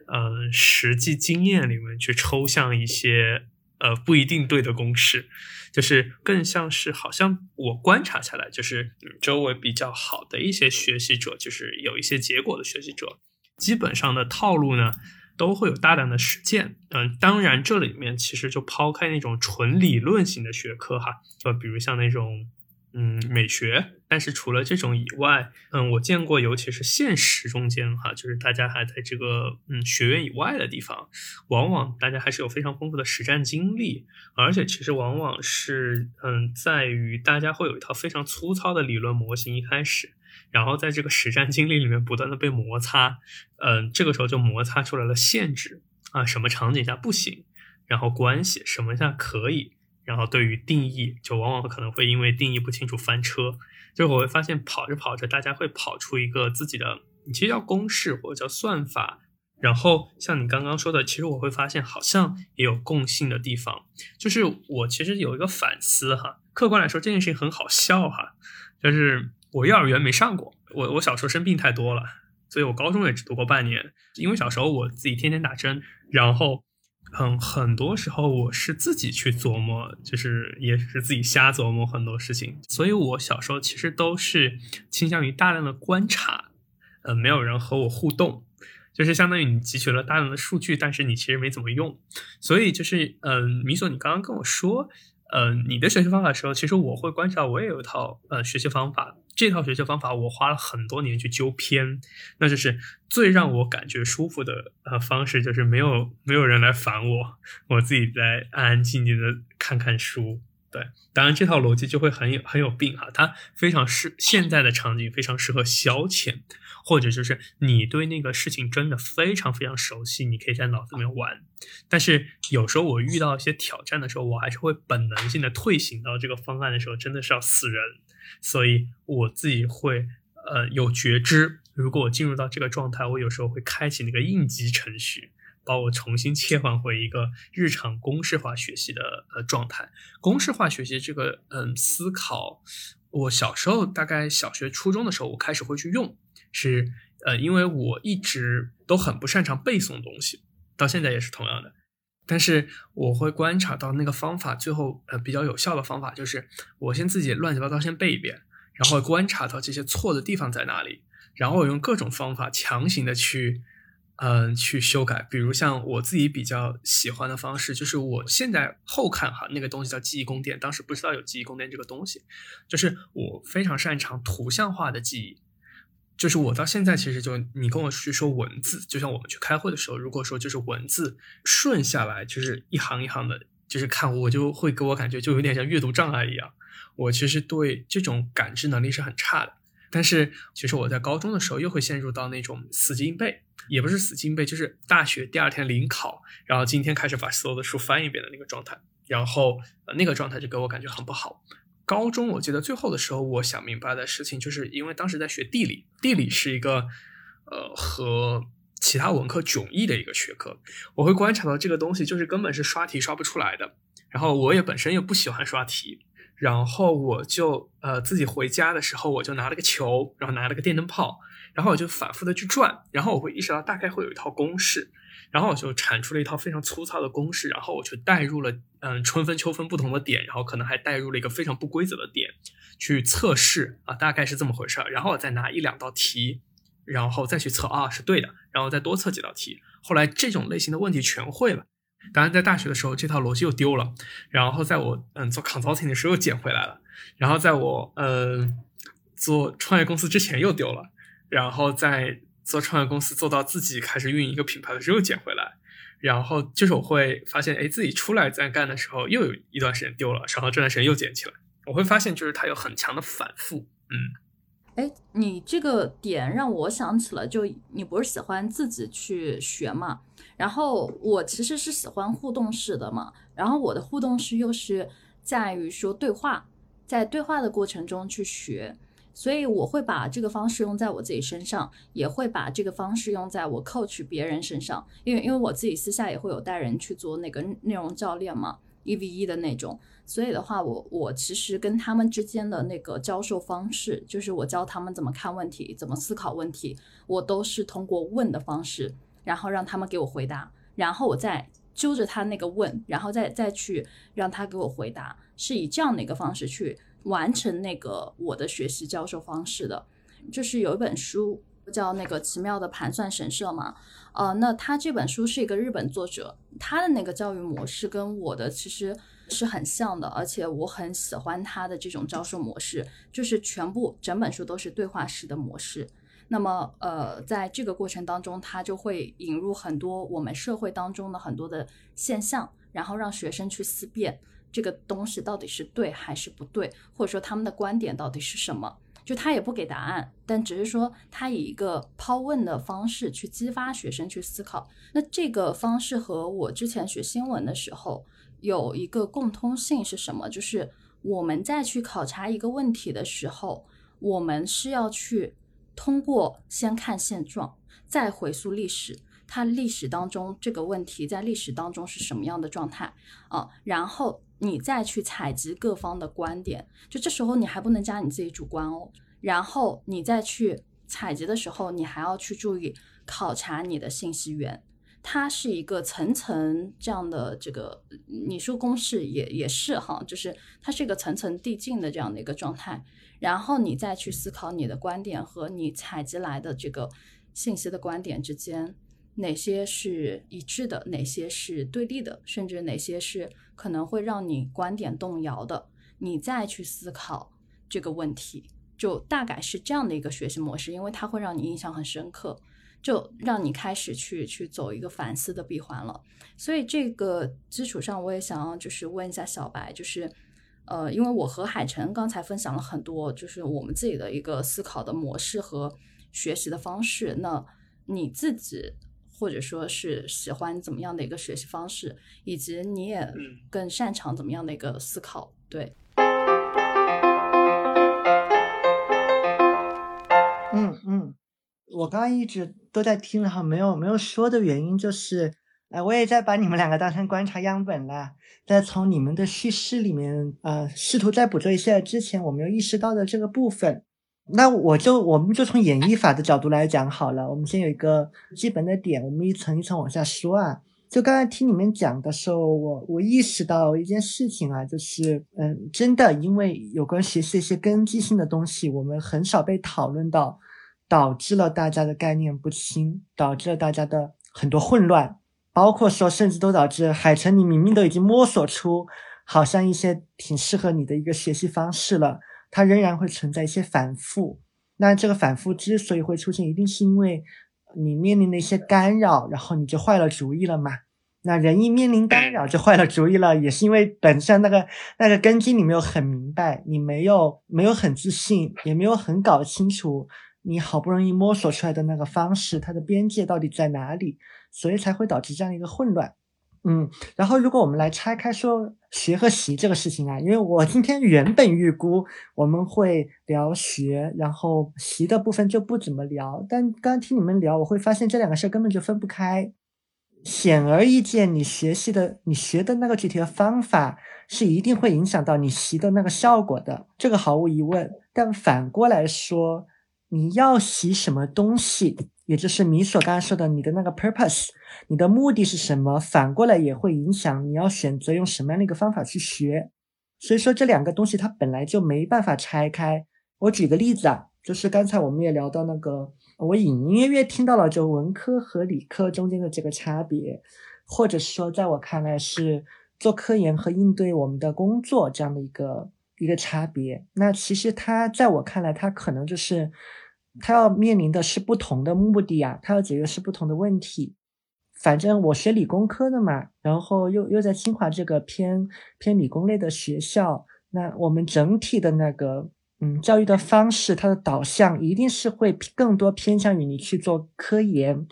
Speaker 2: 嗯，实际经验里面去抽象一些，呃，不一定对的公式。就是更像是好像我观察下来，就是周围比较好的一些学习者，就是有一些结果的学习者，基本上的套路呢。都会有大量的实践，嗯，当然这里面其实就抛开那种纯理论型的学科哈，就比如像那种嗯美学，但是除了这种以外，嗯，我见过，尤其是现实中间哈，就是大家还在这个嗯学院以外的地方，往往大家还是有非常丰富的实战经历，而且其实往往是嗯在于大家会有一套非常粗糙的理论模型一开始。然后在这个实战经历里面不断的被摩擦，嗯，这个时候就摩擦出来了限制啊，什么场景下不行，然后关系什么下可以，然后对于定义就往往可能会因为定义不清楚翻车，就是我会发现跑着跑着大家会跑出一个自己的，其实叫公式或者叫算法，然后像你刚刚说的，其实我会发现好像也有共性的地方，就是我其实有一个反思哈，客观来说这件事情很好笑哈，就是。我幼儿园没上过，我我小时候生病太多了，所以我高中也只读过半年。因为小时候我自己天天打针，然后很很多时候我是自己去琢磨，就是也是自己瞎琢磨很多事情。所以我小时候其实都是倾向于大量的观察，呃，没有人和我互动，就是相当于你汲取了大量的数据，但是你其实没怎么用。所以就是，嗯，米索，你刚刚跟我说。呃，你的学习方法的时候，其实我会观察，我也有一套呃学习方法。这套学习方法我花了很多年去纠偏，那就是最让我感觉舒服的呃方式，就是没有没有人来烦我，我自己在安安静静的看看书，对，当然这套逻辑就会很有很有病哈，它非常适现在的场景，非常适合消遣，或者就是你对那个事情真的非常非常熟悉，你可以在脑子里面玩。但是有时候我遇到一些挑战的时候，我还是会本能性的退行到这个方案的时候，真的是要死人。所以我自己会呃有觉知，如果我进入到这个状态，我有时候会开启那个应急程序。把我重新切换回一个日常公式化学习的呃状态。公式化学习这个嗯思考，我小时候大概小学初中的时候，我开始会去用，是呃因为我一直都很不擅长背诵东西，到现在也是同样的。但是我会观察到那个方法最后呃比较有效的方法，就是我先自己乱七八糟先背一遍，然后观察到这些错的地方在哪里，然后我用各种方法强行的去。嗯，去修改，比如像我自己比较喜欢的方式，就是我现在后看哈，那个东西叫记忆宫殿，当时不知道有记忆宫殿这个东西，就是我非常擅长图像化的记忆，就是我到现在其实就你跟我去说文字，就像我们去开会的时候，如果说就是文字顺下来，就是一行一行的，就是看我就会给我感觉就有点像阅读障碍一样，我其实对这种感知能力是很差的。但是其实我在高中的时候又会陷入到那种死记硬背，也不是死记硬背，就是大学第二天临考，然后今天开始把所有的书翻一遍的那个状态，然后那个状态就给我感觉很不好。高中我记得最后的时候，我想明白的事情，就是因为当时在学地理，地理是一个呃和其他文科迥异的一个学科，我会观察到这个东西就是根本是刷题刷不出来的，然后我也本身又不喜欢刷题。然后我就呃自己回家的时候，我就拿了个球，然后拿了个电灯泡，然后我就反复的去转，然后我会意识到大概会有一套公式，然后我就产出了一套非常粗糙的公式，然后我就带入了嗯春分秋分不同的点，然后可能还带入了一个非常不规则的点去测试啊，大概是这么回事儿，然后我再拿一两道题，然后再去测啊是对的，然后再多测几道题，后来这种类型的问题全会了。当然，在大学的时候，这套逻辑又丢了。然后，在我嗯做 consulting 的时候又捡回来了。然后，在我嗯做创业公司之前又丢了。然后，在做创业公司做到自己开始运营一个品牌的时候又捡回来。然后，就是我会发现，哎，自己出来再干的时候又有一段时间丢了，然后这段时间又捡起来。我会发现，就是它有很强的反复。嗯，
Speaker 1: 哎，你这个点让我想起了，就你不是喜欢自己去学嘛？然后我其实是喜欢互动式的嘛，然后我的互动式又是在于说对话，在对话的过程中去学，所以我会把这个方式用在我自己身上，也会把这个方式用在我 coach 别人身上，因为因为我自己私下也会有带人去做那个内容教练嘛，一 v 一的那种，所以的话，我我其实跟他们之间的那个教授方式，就是我教他们怎么看问题，怎么思考问题，我都是通过问的方式。然后让他们给我回答，然后我再揪着他那个问，然后再再去让他给我回答，是以这样的一个方式去完成那个我的学习教授方式的。就是有一本书叫那个奇妙的盘算神社嘛，呃，那他这本书是一个日本作者，他的那个教育模式跟我的其实是很像的，而且我很喜欢他的这种教授模式，就是全部整本书都是对话式的模式。那么，呃，在这个过程当中，他就会引入很多我们社会当中的很多的现象，然后让学生去思辨这个东西到底是对还是不对，或者说他们的观点到底是什么。就他也不给答案，但只是说他以一个抛问的方式去激发学生去思考。那这个方式和我之前学新闻的时候有一个共通性是什么？就是我们在去考察一个问题的时候，我们是要去。通过先看现状，再回溯历史，它历史当中这个问题在历史当中是什么样的状态啊？然后你再去采集各方的观点，就这时候你还不能加你自己主观哦。然后你再去采集的时候，你还要去注意考察你的信息源，它是一个层层这样的这个，你说公式也也是哈，就是它是一个层层递进的这样的一个状态。然后你再去思考你的观点和你采集来的这个信息的观点之间，哪些是一致的，哪些是对立的，甚至哪些是可能会让你观点动摇的，你再去思考这个问题，就大概是这样的一个学习模式，因为它会让你印象很深刻，就让你开始去去走一个反思的闭环了。所以这个基础上，我也想要就是问一下小白，就是。呃，因为我和海晨刚才分享了很多，就是我们自己的一个思考的模式和学习的方式。那你自己或者说是喜欢怎么样的一个学习方式，以及你也更擅长怎么样的一个思考？对。
Speaker 3: 嗯嗯，我刚刚一直都在听，然后没有没有说的原因就是。哎，我也在把你们两个当成观察样本了，在从你们的叙事里面，呃，试图再捕捉一下之前我没有意识到的这个部分。那我就我们就从演绎法的角度来讲好了。我们先有一个基本的点，我们一层一层往下说啊。就刚才听你们讲的时候，我我意识到一件事情啊，就是嗯，真的因为有关学习一些根基性的东西，我们很少被讨论到，导致了大家的概念不清，导致了大家的很多混乱。包括说，甚至都导致海城，你明明都已经摸索出好像一些挺适合你的一个学习方式了，它仍然会存在一些反复。那这个反复之所以会出现，一定是因为你面临的一些干扰，然后你就坏了主意了嘛。那人一面临干扰就坏了主意了，也是因为本身那个那个根基你没有很明白，你没有没有很自信，也没有很搞清楚你好不容易摸索出来的那个方式，它的边界到底在哪里。所以才会导致这样一个混乱，嗯，然后如果我们来拆开说学和习这个事情啊，因为我今天原本预估我们会聊学，然后习的部分就不怎么聊，但刚听你们聊，我会发现这两个事儿根本就分不开。显而易见，你学习的、你学的那个具体的方法是一定会影响到你习的那个效果的，这个毫无疑问。但反过来说，你要习什么东西？也就是你所刚才说的，你的那个 purpose，你的目的是什么？反过来也会影响你要选择用什么样的一个方法去学。所以说这两个东西它本来就没办法拆开。我举个例子啊，就是刚才我们也聊到那个，我隐隐约约听到了就文科和理科中间的这个差别，或者说在我看来是做科研和应对我们的工作这样的一个一个差别。那其实它在我看来，它可能就是。他要面临的是不同的目的啊，他要解决是不同的问题。反正我学理工科的嘛，然后又又在清华这个偏偏理工类的学校，那我们整体的那个嗯教育的方式，它的导向一定是会更多偏向于你去做科研，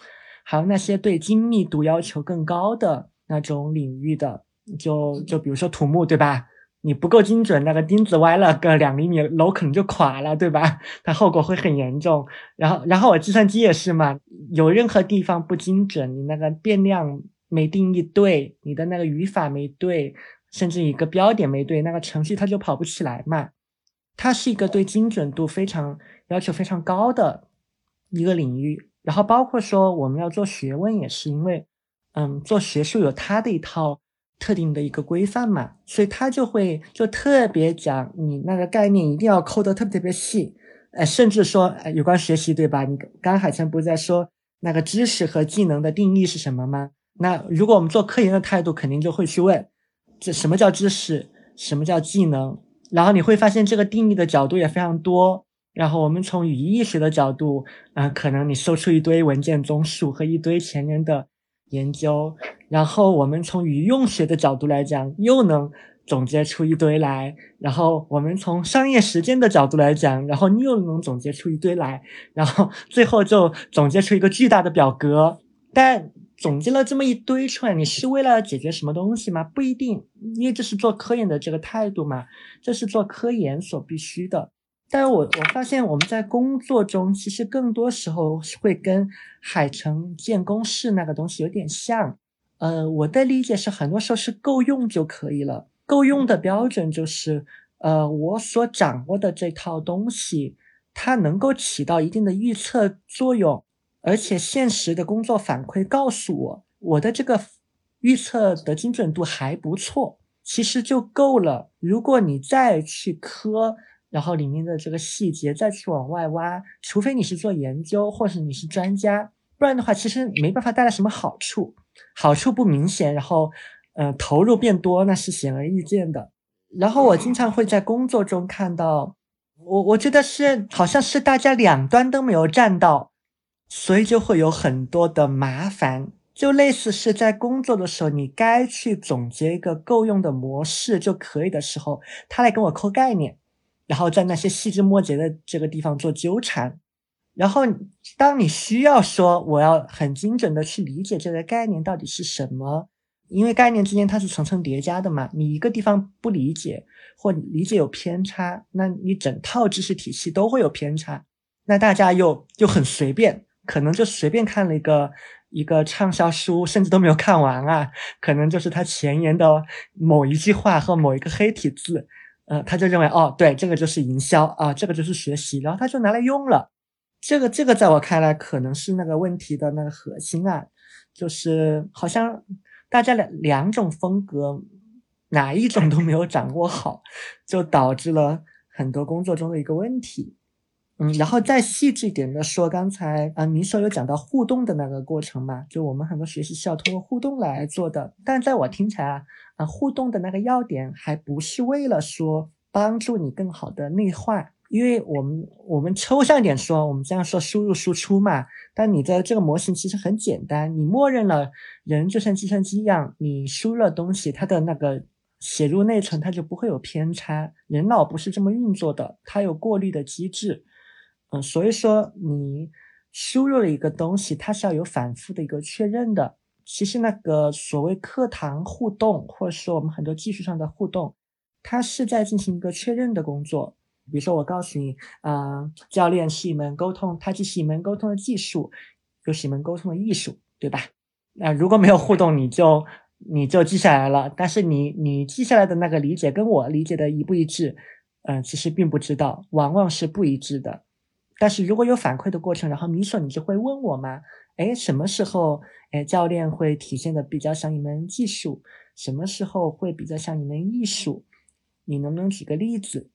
Speaker 3: 还有那些对精密度要求更高的那种领域的，就就比如说土木，对吧？你不够精准，那个钉子歪了个两厘米，楼可能就垮了，对吧？它后果会很严重。然后，然后我计算机也是嘛，有任何地方不精准，你那个变量没定义对，你的那个语法没对，甚至一个标点没对，那个程序它就跑不起来嘛。它是一个对精准度非常要求非常高的一个领域。然后包括说我们要做学问，也是因为，嗯，做学术有它的一套。特定的一个规范嘛，所以他就会就特别讲你那个概念一定要抠得特别特别细，呃，甚至说有关学习对吧？你刚刚海前不是在说那个知识和技能的定义是什么吗？那如果我们做科研的态度，肯定就会去问这什么叫知识，什么叫技能？然后你会发现这个定义的角度也非常多。然后我们从语义学的角度，嗯，可能你搜出一堆文件综述和一堆前人的研究。然后我们从语用学的角度来讲，又能总结出一堆来；然后我们从商业实践的角度来讲，然后你又能总结出一堆来；然后 最后就总结出一个巨大的表格。但总结了这么一堆出来，你是为了解决什么东西吗？不一定，因为这是做科研的这个态度嘛，这是做科研所必须的。但我我发现我们在工作中，其实更多时候会跟海城建公式那个东西有点像。呃，我的理解是，很多时候是够用就可以了。够用的标准就是，呃，我所掌握的这套东西，它能够起到一定的预测作用，而且现实的工作反馈告诉我，我的这个预测的精准度还不错，其实就够了。如果你再去磕，然后里面的这个细节再去往外挖，除非你是做研究，或是你是专家，不然的话，其实没办法带来什么好处。好处不明显，然后，呃，投入变多，那是显而易见的。然后我经常会在工作中看到，我我觉得是好像是大家两端都没有占到，所以就会有很多的麻烦。就类似是在工作的时候，你该去总结一个够用的模式就可以的时候，他来跟我抠概念，然后在那些细枝末节的这个地方做纠缠。然后当你需要说我要很精准的去理解这个概念到底是什么，因为概念之间它是层层叠加的嘛，你一个地方不理解或理解有偏差，那你整套知识体系都会有偏差。那大家又又很随便，可能就随便看了一个。一个畅销书，甚至都没有看完啊，可能就是他前言的某一句话和某一个黑体字，呃，他就认为哦，对，这个就是营销啊，这个就是学习，然后他就拿来用了。这个这个在我看来可能是那个问题的那个核心啊，就是好像大家两两种风格哪一种都没有掌握好，就导致了很多工作中的一个问题。嗯，然后再细致一点的说，刚才啊，你说有讲到互动的那个过程嘛，就我们很多学习是要通过互动来做的。但在我听起来啊，啊，互动的那个要点还不是为了说帮助你更好的内化，因为我们我们抽象一点说，我们这样说输入输出嘛。但你的这个模型其实很简单，你默认了人就像计算机一样，你输入了东西，它的那个写入内存它就不会有偏差。人脑不是这么运作的，它有过滤的机制。嗯，所以说你输入了一个东西，它是要有反复的一个确认的。其实那个所谓课堂互动，或者说我们很多技术上的互动，它是在进行一个确认的工作。比如说我告诉你，啊，教练是一门沟通，它既是一门沟通的技术，又是一门沟通的艺术，对吧？那如果没有互动，你就你就记下来了，但是你你记下来的那个理解跟我理解的一不一致，嗯，其实并不知道，往往是不一致的。但是如果有反馈的过程，然后米索你就会问我嘛？哎，什么时候哎教练会体现的比较像一门技术？什么时候会比较像一门艺术？你能不能举个例子？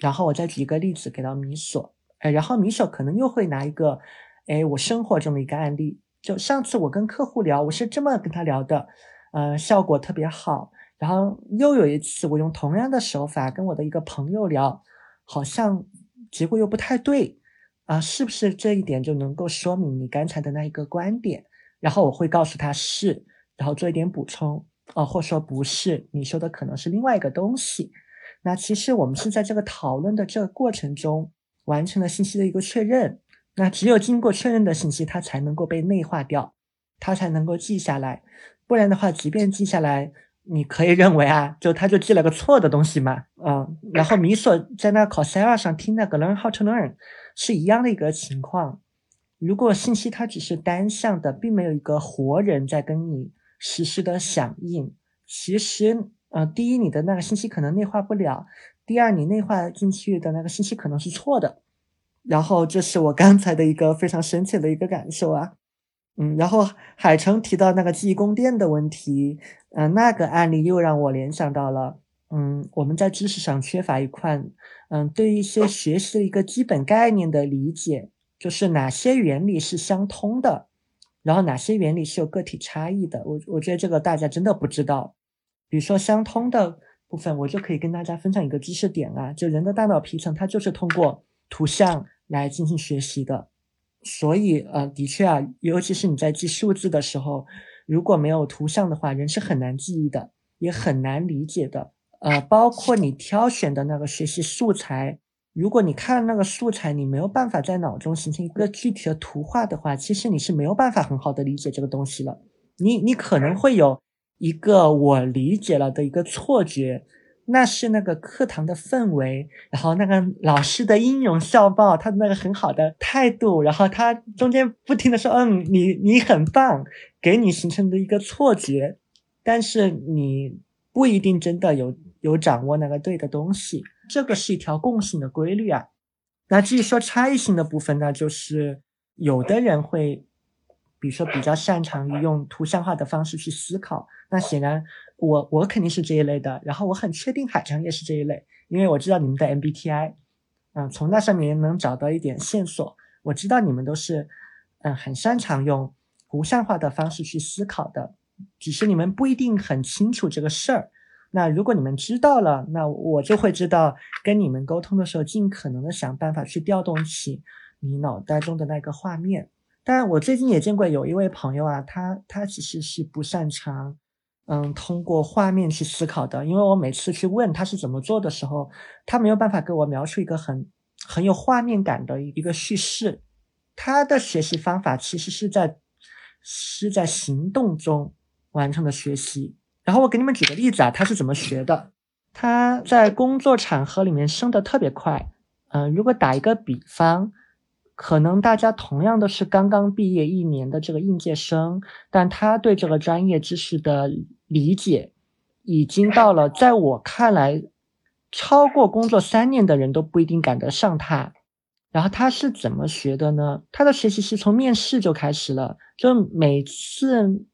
Speaker 3: 然后我再举一个例子给到米索，哎，然后米索可能又会拿一个，哎，我生活中的一个案例，就上次我跟客户聊，我是这么跟他聊的，呃，效果特别好。然后又有一次我用同样的手法跟我的一个朋友聊，好像结果又不太对。啊，是不是这一点就能够说明你刚才的那一个观点？然后我会告诉他是，然后做一点补充，哦，或说不是，你说的可能是另外一个东西。那其实我们是在这个讨论的这个过程中完成了信息的一个确认。那只有经过确认的信息，它才能够被内化掉，它才能够记下来。不然的话，即便记下来，你可以认为啊，就他就记了个错的东西嘛，嗯。然后米索在那考 C 二上听那个 Learn How to Learn。是一样的一个情况。如果信息它只是单向的，并没有一个活人在跟你实时的响应，其实，呃，第一，你的那个信息可能内化不了；第二，你内化进去的那个信息可能是错的。然后，这是我刚才的一个非常深切的一个感受啊。嗯，然后海城提到那个记忆宫殿的问题，嗯，那个案例又让我联想到了。嗯，我们在知识上缺乏一块，嗯，对一些学习的一个基本概念的理解，就是哪些原理是相通的，然后哪些原理是有个体差异的。我我觉得这个大家真的不知道。比如说相通的部分，我就可以跟大家分享一个知识点啊，就人的大脑皮层它就是通过图像来进行学习的，所以呃，的确啊，尤其是你在记数字的时候，如果没有图像的话，人是很难记忆的，也很难理解的。呃，包括你挑选的那个学习素材，如果你看那个素材，你没有办法在脑中形成一个具体的图画的话，其实你是没有办法很好的理解这个东西了。你你可能会有一个我理解了的一个错觉，那是那个课堂的氛围，然后那个老师的音容笑貌，他的那个很好的态度，然后他中间不停的说，嗯，你你很棒，给你形成的一个错觉，但是你不一定真的有。有掌握那个对的东西，这个是一条共性的规律啊。那至于说差异性的部分呢，就是有的人会，比如说比较擅长于用图像化的方式去思考。那显然我我肯定是这一类的，然后我很确定海城也是这一类，因为我知道你们的 MBTI，嗯，从那上面能找到一点线索。我知道你们都是嗯很擅长用图像化的方式去思考的，只是你们不一定很清楚这个事儿。那如果你们知道了，那我就会知道跟你们沟通的时候，尽可能的想办法去调动起你脑袋中的那个画面。但我最近也见过有一位朋友啊，他他其实是不擅长，嗯，通过画面去思考的。因为我每次去问他是怎么做的时候，他没有办法给我描述一个很很有画面感的一个叙事。他的学习方法其实是在是在行动中完成的学习。然后我给你们举个例子啊，他是怎么学的？他在工作场合里面升的特别快。嗯，如果打一个比方。可能大家同样都是刚刚毕业一年的这个应届生，但他对这个专业知识的理解，已经到了在我看来，超过工作三年的人都不一定赶得上他。然后他是怎么学的呢？他的学习是从面试就开始了，就每次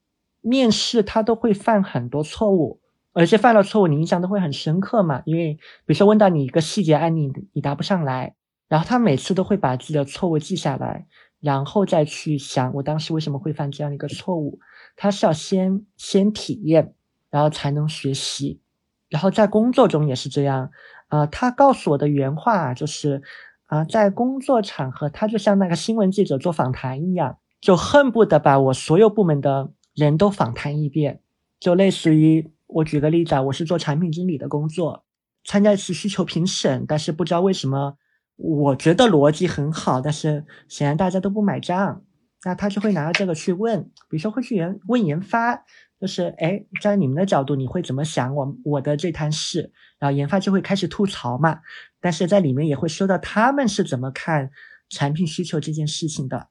Speaker 3: 面试他都会犯很多错误，而且犯了错误你印象都会很深刻嘛，因为比如说问到你一个细节案例，你答不上来。然后他每次都会把自己的错误记下来，然后再去想我当时为什么会犯这样一个错误。他是要先先体验，然后才能学习。然后在工作中也是这样。啊，他告诉我的原话就是，啊，在工作场合，他就像那个新闻记者做访谈一样，就恨不得把我所有部门的人都访谈一遍。就类似于我举个例子啊，我是做产品经理的工作，参加一次需求评审，但是不知道为什么。我觉得逻辑很好，但是显然大家都不买账，那他就会拿着这个去问，比如说会去研问研发，就是哎，在你们的角度，你会怎么想我我的这摊事？然后研发就会开始吐槽嘛，但是在里面也会说到他们是怎么看产品需求这件事情的，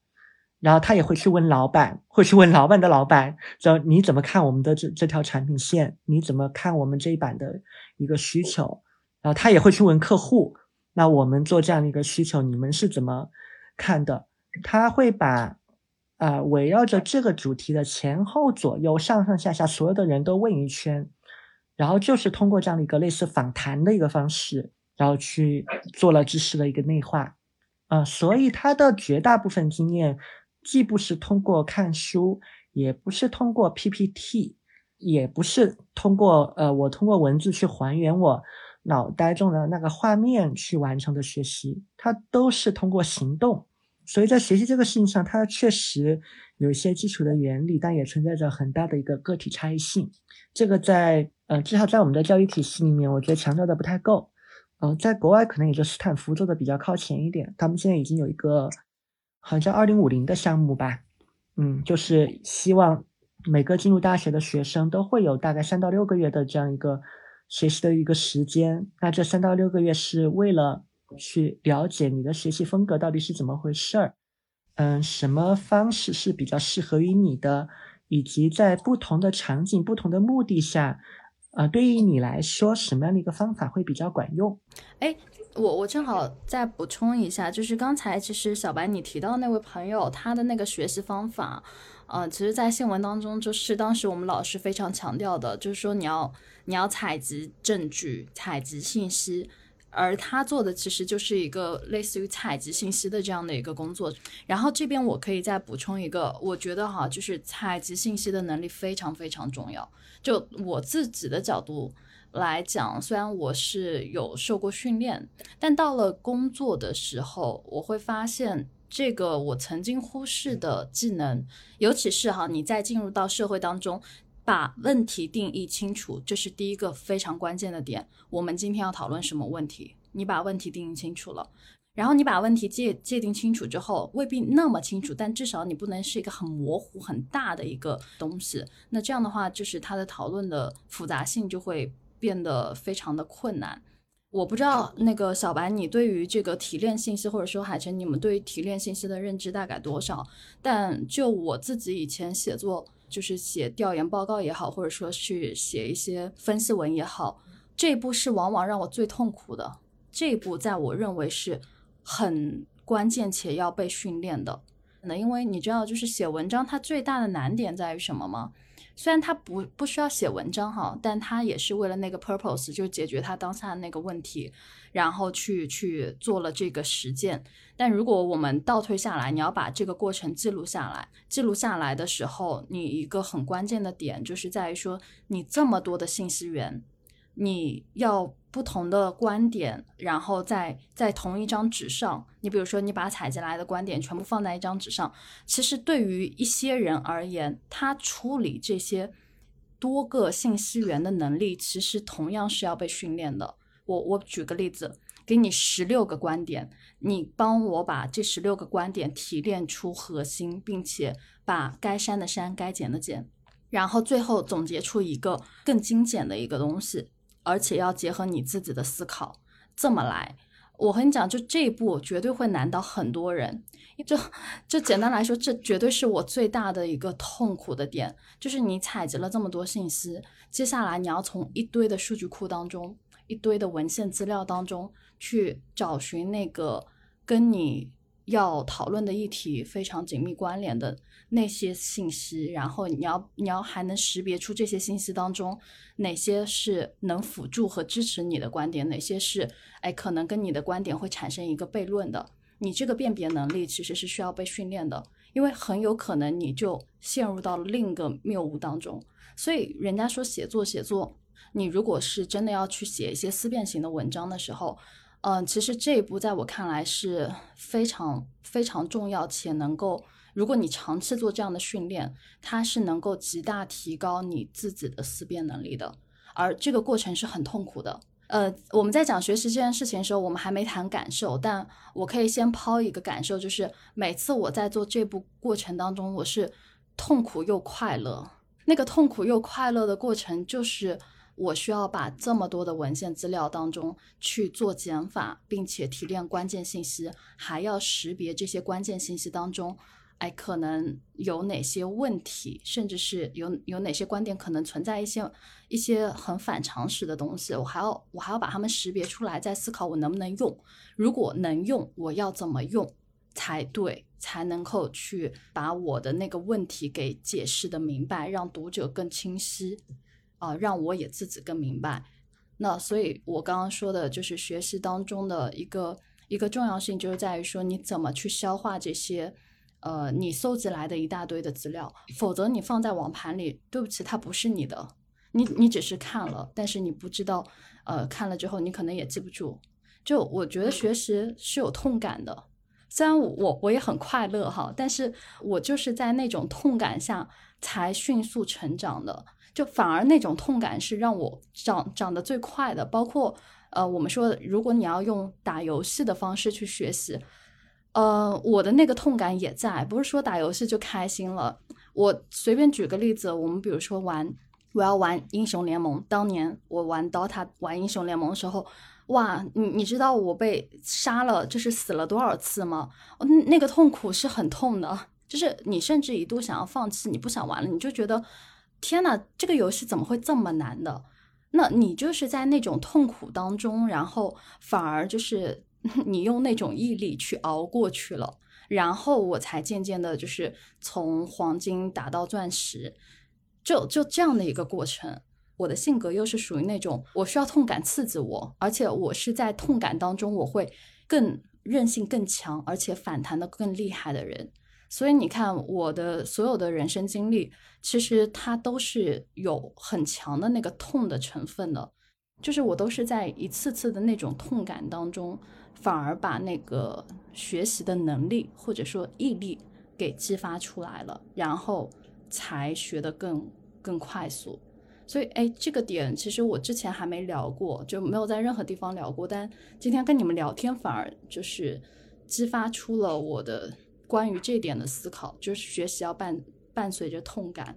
Speaker 3: 然后他也会去问老板，会去问老板的老板，就你怎么看我们的这这条产品线？你怎么看我们这一版的一个需求？然后他也会去问客户。那我们做这样的一个需求，你们是怎么看的？他会把啊围绕着这个主题的前后左右上上下下所有的人都问一圈，然后就是通过这样的一个类似访谈的一个方式，然后去做了知识的一个内化。啊，所以他的绝大部分经验，既不是通过看书，也不是通过 PPT，也不是通过呃我通过文字去还原我。脑袋中的那个画面去完成的学习，它都是通过行动，所以在学习这个事情上，它确实有一些基础的原理，但也存在着很大的一个个体差异性。这个在呃，至少在我们的教育体系里面，我觉得强调的不太够。呃，在国外可能也就斯坦福做的比较靠前一点，他们现在已经有一个好像二零五零的项目吧，嗯，就是希望每个进入大学的学生都会有大概三到六个月的这样一个。学习的一个时间，那这三到六个月是为了去了解你的学习风格到底是怎么回事儿，嗯，什么方式是比较适合于你的，以及在不同的场景、不同的目的下，啊，对于你来说什么样的一个方法会比较管用？
Speaker 1: 哎，我我正好再补充一下，就是刚才其实小白你提到那位朋友他的那个学习方法，呃，其实，在新闻当中就是当时我们老师非常强调的，就是说你要。你要采集证据、采集信息，而他做的其实就是一个类似于采集信息的这样的一个工作。然后这边我可以再补充一个，我觉得哈，就是采集信息的能力非常非常重要。就我自己的角度来讲，虽然我是有受过训练，但到了工作的时候，我会发现这个我曾经忽视的技能，尤其是哈，你在进入到社会当中。把问题定义清楚，这是第一个非常关键的点。我们今天要讨论什么问题？你把问题定义清楚了，然后你把问题界界定清楚之后，未必那么清楚，但至少你不能是一个很模糊、很大的一个东西。那这样的话，就是它的讨论的复杂性就会变得非常的困难。我不知道那个小白，你对于这个提炼信息，或者说海晨，你们对于提炼信息的认知大概多少？但就我自己以前写作。就是写调研报告也好，或者说去写一些分析文也好，这一步是往往让我最痛苦的。这一步在我认为是很关键且要被训练的。那因为你知道，就是写文章它最大的难点在于什么吗？虽然他不不需要写文章哈，但他也是为了那个 purpose，就解决他当下的那个问题，然后去去做了这个实践。但如果我们倒推下来，你要把这个过程记录下来，记录下来的时候，你一个很关键的点就是在于说，你这么多的信息源，你要不同的观点，然后在在同一张纸上，你比如说你把采集来的观点全部放在一张纸上，其实对于一些人而言，他处理这些多个信息源的能力，其实同样是要被训练的。我我举个例子，给你十六个观点，你帮我把这十六个观点提炼出核心，并且把该删的删，该减的减，然后最后总结出一个更精简的一个东西。而且要结合你自己的思考，这么来，我和你讲，就这一步绝对会难倒很多人。就就简单来说，这绝对是我最大的一个痛苦的点，就是你采集了这么多信息，接下来你要从一堆的数据库当中、一堆的文献资料当中去找寻那个跟你。要讨论的议题非常紧密关联的那些信息，然后你要你要还能识别出这些信息当中哪些是能辅助和支持你的观点，哪些是哎可能跟你的观点会产生一个悖论的。你这个辨别能力其实是需要被训练的，因为很有可能你就陷入到了另一个谬误当中。所以人家说写作写作，你如果是真的要去写一些思辨型的文章的时候。嗯，其实这一步在我看来是非常非常重要，且能够，如果你长期做这样的训练，它是能够极大提高你自己的思辨能力的。而这个过程是很痛苦的。呃，我们在讲学习这件事情的时候，我们还没谈感受，但我可以先抛一个感受，就是每次我在做这步过程当中，我是痛苦又快乐。那个痛苦又快乐的过程，就是。我需要把这么多的文献资料当中去做减法，并且提炼关键信息，还要识别这些关键信息当中，哎，可能有哪些问题，甚至是有有哪些观点可能存在一些一些很反常识的东西，我还要我还要把它们识别出来，再思考我能不能用。如果能用，我要怎么用才对，才能够去把我的那个问题给解释的明白，让读者更清晰。啊，让我也自己更明白。那所以，我刚刚说的就是学习当中的一个一个重要性，就是在于说你怎么去消化这些，呃，你搜集来的一大堆的资料。否则，你放在网盘里，对不起，它不是你的。你你只是看了，但是你不知道，呃，看了之后你可能也记不住。就我觉得学习是有痛感的，虽然我我也很快乐哈，但是我就是在那种痛感下才迅速成长的。就反而那种痛感是让我长长得最快的，包括呃，我们说如果你要用打游戏的方式去学习，呃，我的那个痛感也在，不是说打游戏就开心了。我随便举个例子，我们比如说玩，我要玩英雄联盟，当年我玩 DOTA 玩英雄联盟的时候，哇，你你知道我被杀了，就是死了多少次吗？那个痛苦是很痛的，就是你甚至一度想要放弃，你不想玩了，你就觉得。天呐，这个游戏怎么会这么难的？那你就是在那种痛苦当中，然后反而就是 你用那种毅力去熬过去了，然后我才渐渐的，就是从黄金打到钻石，就就这样的一个过程。我的性格又是属于那种我需要痛感刺激我，而且我是在痛感当中我会更韧性更强，而且反弹的更厉害的人。所以你看，我的所有的人生经历，其实它都是有很强的那个痛的成分的，就是我都是在一次次的那种痛感当中，反而把那个学习的能力或者说毅力给激发出来了，然后才学得更更快速。所以，哎，这个点其实我之前还没聊过，就没有在任何地方聊过，但今天跟你们聊天，反而就是激发出了我的。关于这点的思考，就是学习要伴伴随着痛感。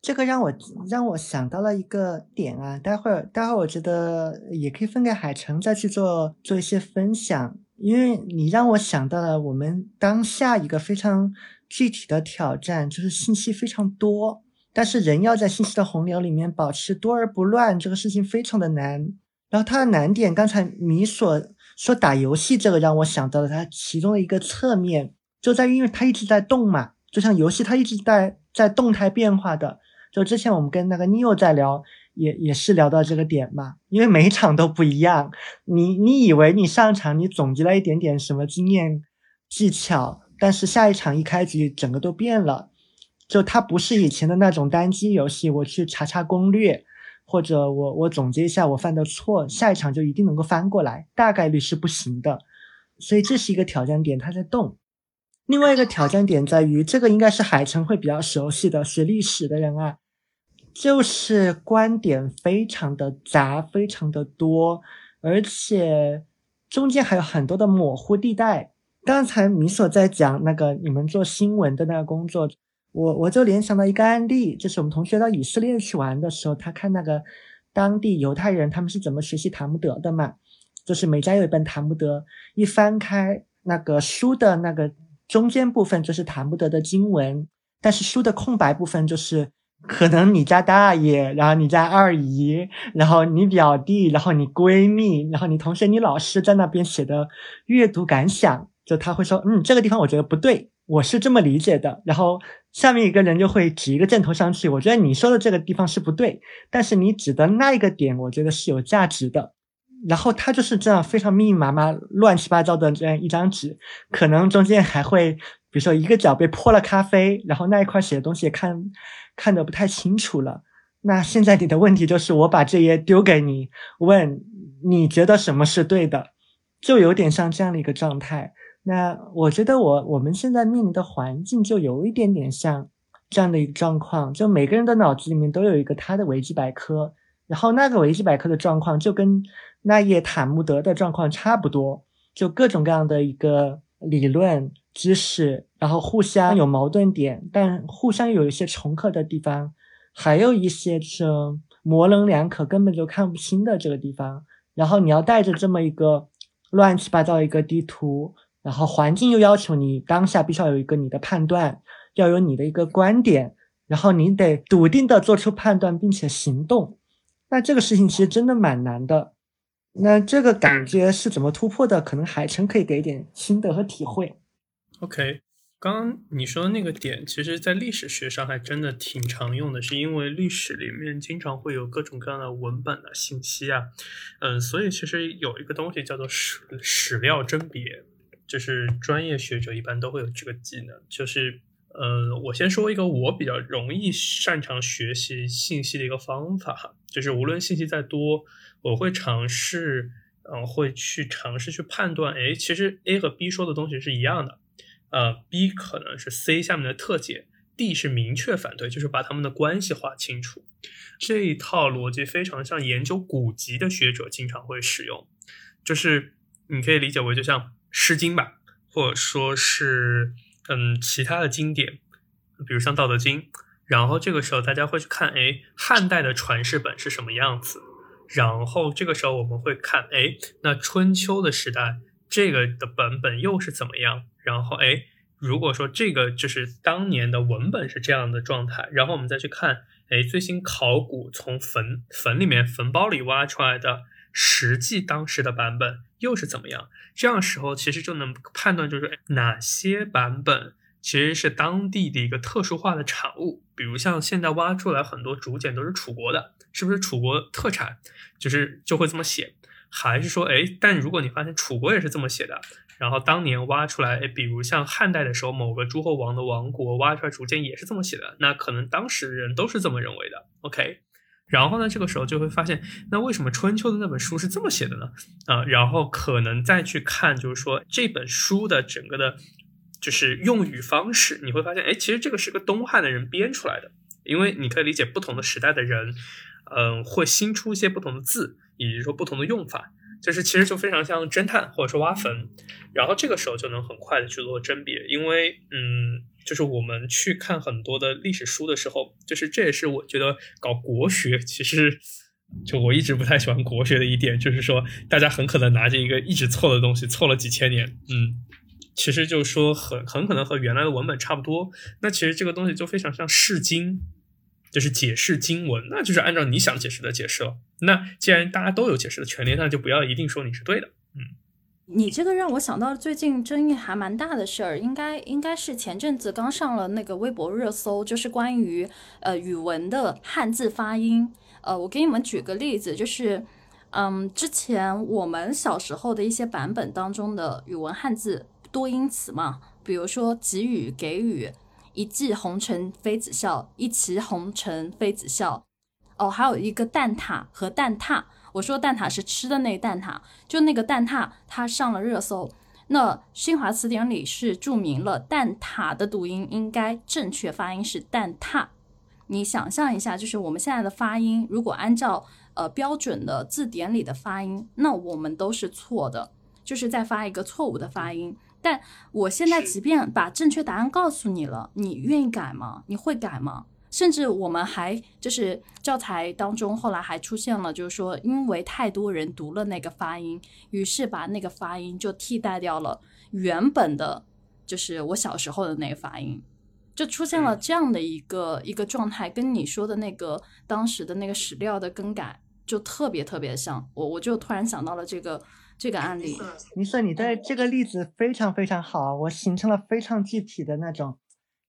Speaker 3: 这个让我让我想到了一个点啊，待会儿待会儿我觉得也可以分给海城再去做做一些分享，因为你让我想到了我们当下一个非常具体的挑战，就是信息非常多，但是人要在信息的洪流里面保持多而不乱，这个事情非常的难。然后它的难点，刚才米所说打游戏这个让我想到了它其中的一个侧面。就在于，因为它一直在动嘛，就像游戏，它一直在在动态变化的。就之前我们跟那个 Neo 在聊，也也是聊到这个点嘛，因为每一场都不一样。你你以为你上场你总结了一点点什么经验技巧，但是下一场一开局整个都变了。就它不是以前的那种单机游戏，我去查查攻略，或者我我总结一下我犯的错，下一场就一定能够翻过来，大概率是不行的。所以这是一个挑战点，它在动。另外一个挑战点在于，这个应该是海城会比较熟悉的，学历史的人啊，就是观点非常的杂，非常的多，而且中间还有很多的模糊地带。刚才米索在讲那个你们做新闻的那个工作。我我就联想到一个案例，就是我们同学到以色列去玩的时候，他看那个当地犹太人他们是怎么学习塔木德的嘛，就是每家有一本塔木德，一翻开那个书的那个中间部分就是谈不得的经文，但是书的空白部分就是可能你家大爷，然后你家二姨，然后你表弟，然后你闺蜜，然后你同学、你老师在那边写的阅读感想，就他会说，嗯，这个地方我觉得不对。我是这么理解的，然后下面一个人就会指一个箭头上去。我觉得你说的这个地方是不对，但是你指的那一个点，我觉得是有价值的。然后他就是这样非常密密麻麻、乱七八糟的这样一张纸，可能中间还会，比如说一个角被泼了咖啡，然后那一块写的东西看看得不太清楚了。那现在你的问题就是，我把这页丢给你，问你觉得什么是对的，就有点像这样的一个状态。那我觉得我我们现在面临的环境就有一点点像这样的一个状况，就每个人的脑子里面都有一个他的维基百科，然后那个维基百科的状况就跟那也塔木德的状况差不多，就各种各样的一个理论知识，然后互相有矛盾点，但互相有一些重合的地方，还有一些是模棱两可，根本就看不清的这个地方，然后你要带着这么一个乱七八糟一个地图。然后环境又要求你当下必须要有一个你的判断，要有你的一个观点，然后你得笃定的做出判断并且行动。那这个事情其实真的蛮难的。那这个感觉是怎么突破的？可能海城可以给点心得和体会。
Speaker 2: OK，刚刚你说的那个点，其实在历史学上还真的挺常用的，是因为历史里面经常会有各种各样的文本的信息啊，嗯，所以其实有一个东西叫做史史料甄别。就是专业学者一般都会有这个技能，就是，呃，我先说一个我比较容易擅长学习信息的一个方法哈，就是无论信息再多，我会尝试，嗯，会去尝试去判断，哎，其实 A 和 B 说的东西是一样的，呃，B 可能是 C 下面的特解，D 是明确反对，就是把他们的关系画清楚，这一套逻辑非常像研究古籍的学者经常会使用，就是你可以理解为就像。诗经吧，或者说是嗯其他的经典，比如像《道德经》，然后这个时候大家会去看，哎，汉代的传世本是什么样子？然后这个时候我们会看，哎，那春秋的时代这个的本本又是怎么样？然后哎，如果说这个就是当年的文本是这样的状态，然后我们再去看，哎，最新考古从坟坟里面坟包里挖出来的实际当时的版本又是怎么样？这样时候其实就能判断，就是哪些版本其实是当地的一个特殊化的产物。比如像现在挖出来很多竹简都是楚国的，是不是楚国特产？就是就会这么写。还是说，哎，但如果你发现楚国也是这么写的，然后当年挖出来，哎，比如像汉代的时候某个诸侯王的王国挖出来竹简也是这么写的，那可能当时人都是这么认为的。OK。然后呢，这个时候就会发现，那为什么春秋的那本书是这么写的呢？啊，然后可能再去看，就是说这本书的整个的，就是用语方式，你会发现，哎，其实这个是个东汉的人编出来的，因为你可以理解不同的时代的人，嗯，会新出一些不同的字，以及说不同的用法。就是其实就非常像侦探或者说挖坟，然后这个时候就能很快的去做甄别，因为嗯，就是我们去看很多的历史书的时候，就是这也是我觉得搞国学其实就我一直不太喜欢国学的一点，就是说大家很可能拿着一个一直错的东西错了几千年，嗯，其实就是说很很可能和原来的文本差不多，那其实这个东西就非常像释经。就是解释经文，那就是按照你想解释的解释了。那既然大家都有解释的权利，那就不要一定说你是对的。嗯，
Speaker 1: 你这个让我想到最近争议还蛮大的事儿，应该应该是前阵子刚上了那个微博热搜，就是关于呃语文的汉字发音。呃，我给你们举个例子，就是嗯，之前我们小时候的一些版本当中的语文汉字多音词嘛，比如说给予、给予。一骑红尘妃子笑，一骑红尘妃子笑。哦，还有一个蛋挞和蛋挞。我说蛋挞是吃的那个蛋挞，就那个蛋挞，它上了热搜。那新华词典里是注明了蛋挞的读音应该正确发音是蛋挞。你想象一下，就是我们现在的发音，如果按照呃标准的字典里的发音，那我们都是错的，就是在发一个错误的发音。但我现在即便把正确答案告诉你了，你愿意改吗？你会改吗？甚至我们还就是教材当中后来还出现了，就是说因为太多人读了那个发音，于是把那个发音就替代掉了原本的，就是我小时候的那个发音，就出现了这样的一个一个状态，跟你说的那个当时的那个史料的更改就特别特别像。我我就突然想到了这个这个案例。
Speaker 3: 你说你的这个例子非常非常好，我形成了非常具体的那种。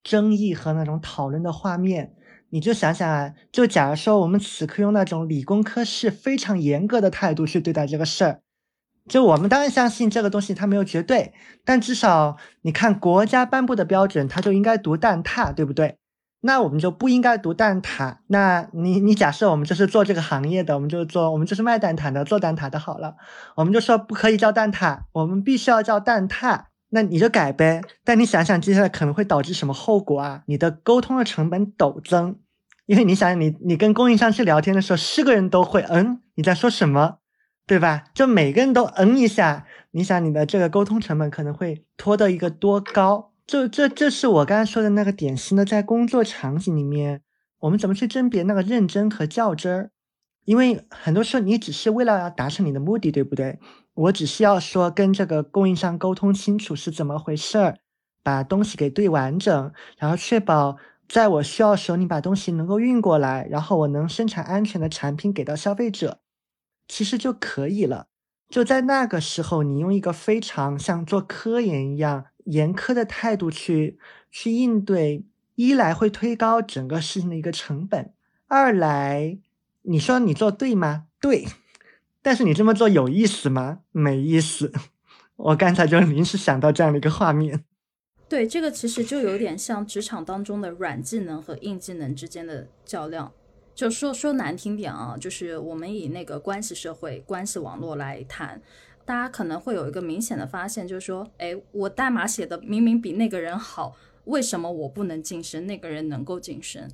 Speaker 3: 争议和那种讨论的画面，你就想想啊，就假如说我们此刻用那种理工科是非常严格的态度去对待这个事儿，就我们当然相信这个东西它没有绝对，但至少你看国家颁布的标准，它就应该读蛋挞，对不对？那我们就不应该读蛋挞。那你你假设我们就是做这个行业的，我们就做我们就是卖蛋挞的，做蛋挞的好了，我们就说不可以叫蛋挞，我们必须要叫蛋挞。那你就改呗，但你想想接下来可能会导致什么后果啊？你的沟通的成本陡增，因为你想你你跟供应商去聊天的时候，是个人都会嗯你在说什么，对吧？就每个人都嗯一下，你想你的这个沟通成本可能会拖到一个多高？就这这是我刚才说的那个典型的，在工作场景里面，我们怎么去甄别那个认真和较真儿？因为很多时候你只是为了要达成你的目的，对不对？我只需要说跟这个供应商沟通清楚是怎么回事儿，把东西给对完整，然后确保在我需要的时候你把东西能够运过来，然后我能生产安全的产品给到消费者，其实就可以了。就在那个时候，你用一个非常像做科研一样严苛的态度去去应对，一来会推高整个事情的一个成本，二来你说你做对吗？对。但是你这么做有意思吗？没意思。我刚才就临时想到这样的一个画面。
Speaker 1: 对，这个其实就有点像职场当中的软技能和硬技能之间的较量。就说说难听点啊，就是我们以那个关系社会、关系网络来谈，大家可能会有一个明显的发现，就是说，哎，我代码写的明明比那个人好，为什么我不能晋升，那个人能够晋升？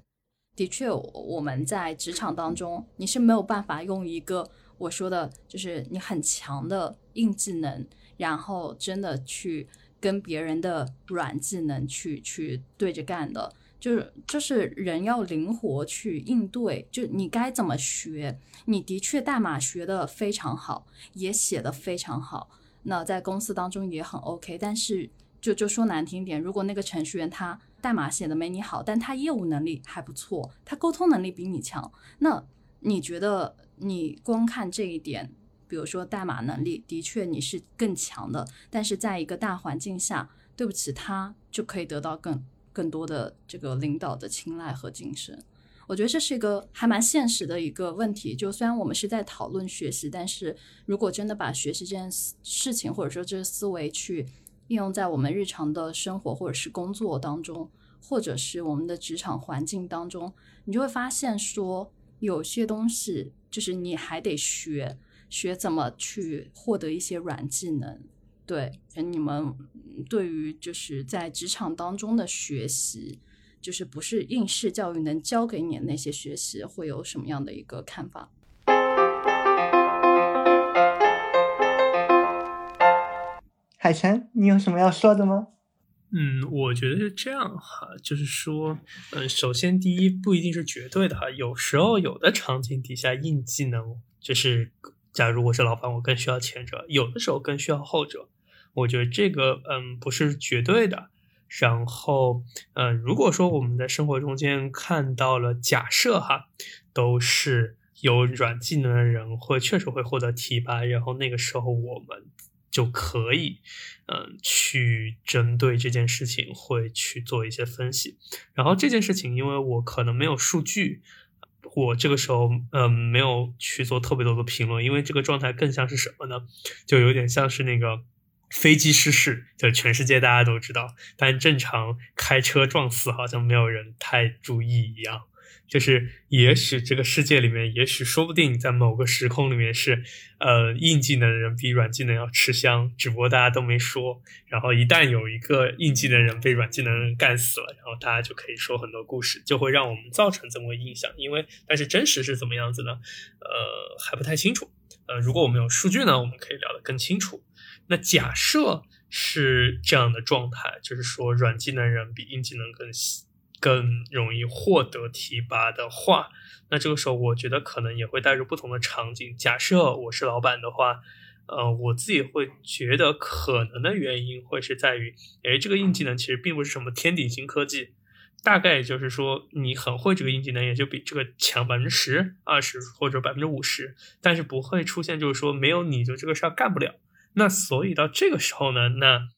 Speaker 1: 的确，我们在职场当中，你是没有办法用一个。我说的就是你很强的硬技能，然后真的去跟别人的软技能去去对着干的，就是就是人要灵活去应对，就你该怎么学，你的确代码学的非常好，也写的非常好，那在公司当中也很 OK，但是就就说难听点，如果那个程序员他代码写的没你好，但他业务能力还不错，他沟通能力比你强，那你觉得？你光看这一点，比如说代码能力，的确你是更强的，但是在一个大环境下，对不起，他就可以得到更更多的这个领导的青睐和晋升。我觉得这是一个还蛮现实的一个问题。就虽然我们是在讨论学习，但是如果真的把学习这件事情，或者说这个思维去应用在我们日常的生活或者是工作当中，或者是我们的职场环境当中，你就会发现说有些东西。就是你还得学学怎么去获得一些软技能，对，你们对于就是在职场当中的学习，就是不是应试教育能教给你的那些学习，会有什么样的一个看法？
Speaker 3: 海晨，你有什么要说的吗？
Speaker 2: 嗯，我觉得是这样哈，就是说，嗯，首先第一不一定是绝对的哈，有时候有的场景底下硬技能就是，假如我是老板，我更需要前者，有的时候更需要后者，我觉得这个嗯不是绝对的。然后，嗯，如果说我们在生活中间看到了，假设哈，都是有软技能的人会确实会获得提拔，然后那个时候我们。就可以，嗯，去针对这件事情会去做一些分析。然后这件事情，因为我可能没有数据，我这个时候嗯没有去做特别多的评论，因为这个状态更像是什么呢？就有点像是那个飞机失事，就全世界大家都知道，但正常开车撞死好像没有人太注意一样。就是也许这个世界里面，也许说不定在某个时空里面是，呃，硬技能的人比软技能要吃香，只不过大家都没说。然后一旦有一个硬技能人被软技能人干死了，然后大家就可以说很多故事，就会让我们造成这么个印象。因为但是真实是怎么样子呢？呃，还不太清楚。呃，如果我们有数据呢，我们可以聊得更清楚。那假设是这样的状态，就是说软技能人比硬技能更更容易获得提拔的话，那这个时候我觉得可能也会带入不同的场景。假设我是老板的话，呃，我自己会觉得可能的原因会是在于，哎，这个硬技能其实并不是什么天顶新科技，大概也就是说你很会这个硬技能，也就比这个强百分之十、二十或者百分之五十，但是不会出现就是说没有你就这个事儿干不了。那所以到这个时候呢，那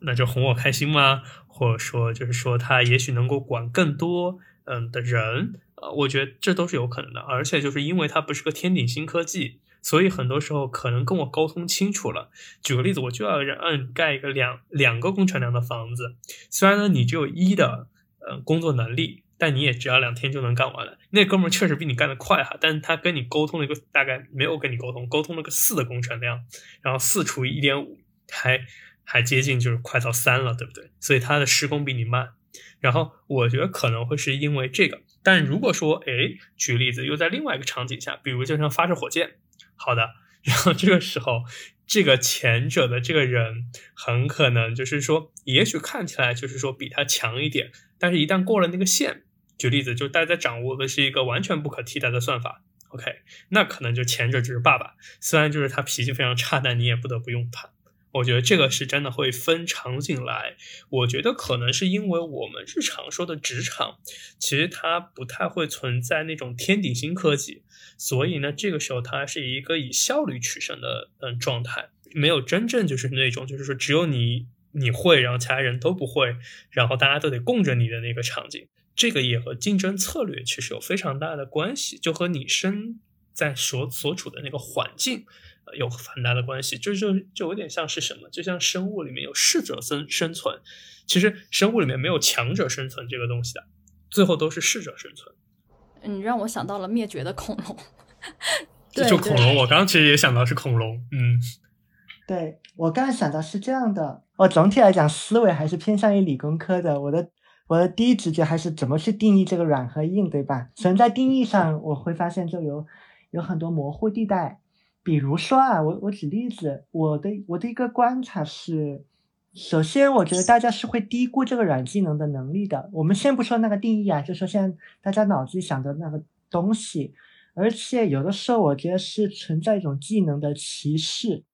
Speaker 2: 那就哄我开心吗？或者说就是说他也许能够管更多嗯的人，呃，我觉得这都是有可能的。而且就是因为它不是个天顶新科技，所以很多时候可能跟我沟通清楚了。举个例子，我就要让你盖一个两两个工程量的房子，虽然呢你只有一的呃工作能力，但你也只要两天就能干完了。那哥们儿确实比你干得快哈，但是他跟你沟通了一个大概没有跟你沟通，沟通了个四的工程量，然后四除以一点五还还接近就是快到三了，对不对？所以他的施工比你慢。然后我觉得可能会是因为这个，但如果说哎，举例子又在另外一个场景下，比如就像发射火箭，好的，然后这个时候这个前者的这个人很可能就是说，也许看起来就是说比他强一点，但是一旦过了那个线。举例子，就大家掌握的是一个完全不可替代的算法，OK，那可能就前者就是爸爸，虽然就是他脾气非常差，但你也不得不用他。我觉得这个是真的会分场景来。我觉得可能是因为我们日常说的职场，其实它不太会存在那种天顶星科技，所以呢，这个时候它是一个以效率取胜的嗯状态，没有真正就是那种就是说只有你你会，然后其他人都不会，然后大家都得供着你的那个场景。这个也和竞争策略其实有非常大的关系，就和你身在所所处的那个环境，呃，有很大的关系。就就就有点像是什么，就像生物里面有适者生生存，其实生物里面没有强者生存这个东西的，最后都是适者生存。
Speaker 1: 你让我想到了灭绝的恐龙，
Speaker 2: 就恐龙，我刚刚其实也想到是恐龙，嗯，
Speaker 3: 对我刚刚想到是这样的，我总体来讲思维还是偏向于理工科的，我的。我的第一直觉还是怎么去定义这个软和硬，对吧？存在定义上，我会发现就有有很多模糊地带。比如说啊，我我举例子，我的我的一个观察是，首先我觉得大家是会低估这个软技能的能力的。我们先不说那个定义啊，就说现在大家脑子里想的那个东西，而且有的时候我觉得是存在一种技能的歧视，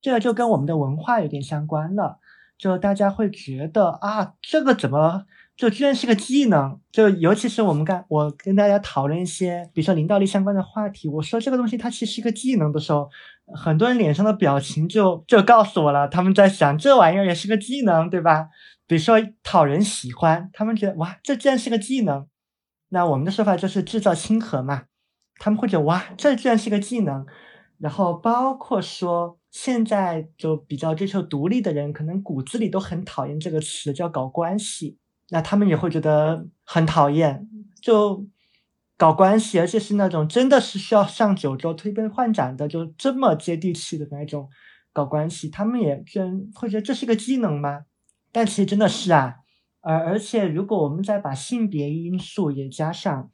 Speaker 3: 这个就跟我们的文化有点相关了。就大家会觉得啊，这个怎么？就居然是个技能，就尤其是我们刚我跟大家讨论一些，比如说领导力相关的话题，我说这个东西它其实是个技能的时候，很多人脸上的表情就就告诉我了，他们在想这玩意儿也是个技能，对吧？比如说讨人喜欢，他们觉得哇，这居然是个技能。那我们的说法就是制造亲和嘛，他们会觉得哇，这居然是个技能。然后包括说现在就比较追求独立的人，可能骨子里都很讨厌这个词，叫搞关系。那他们也会觉得很讨厌，就搞关系，而且是那种真的是需要上九州推杯换盏的，就这么接地气的那种搞关系，他们也真会觉得这是个技能吗？但其实真的是啊，而而且如果我们再把性别因素也加上，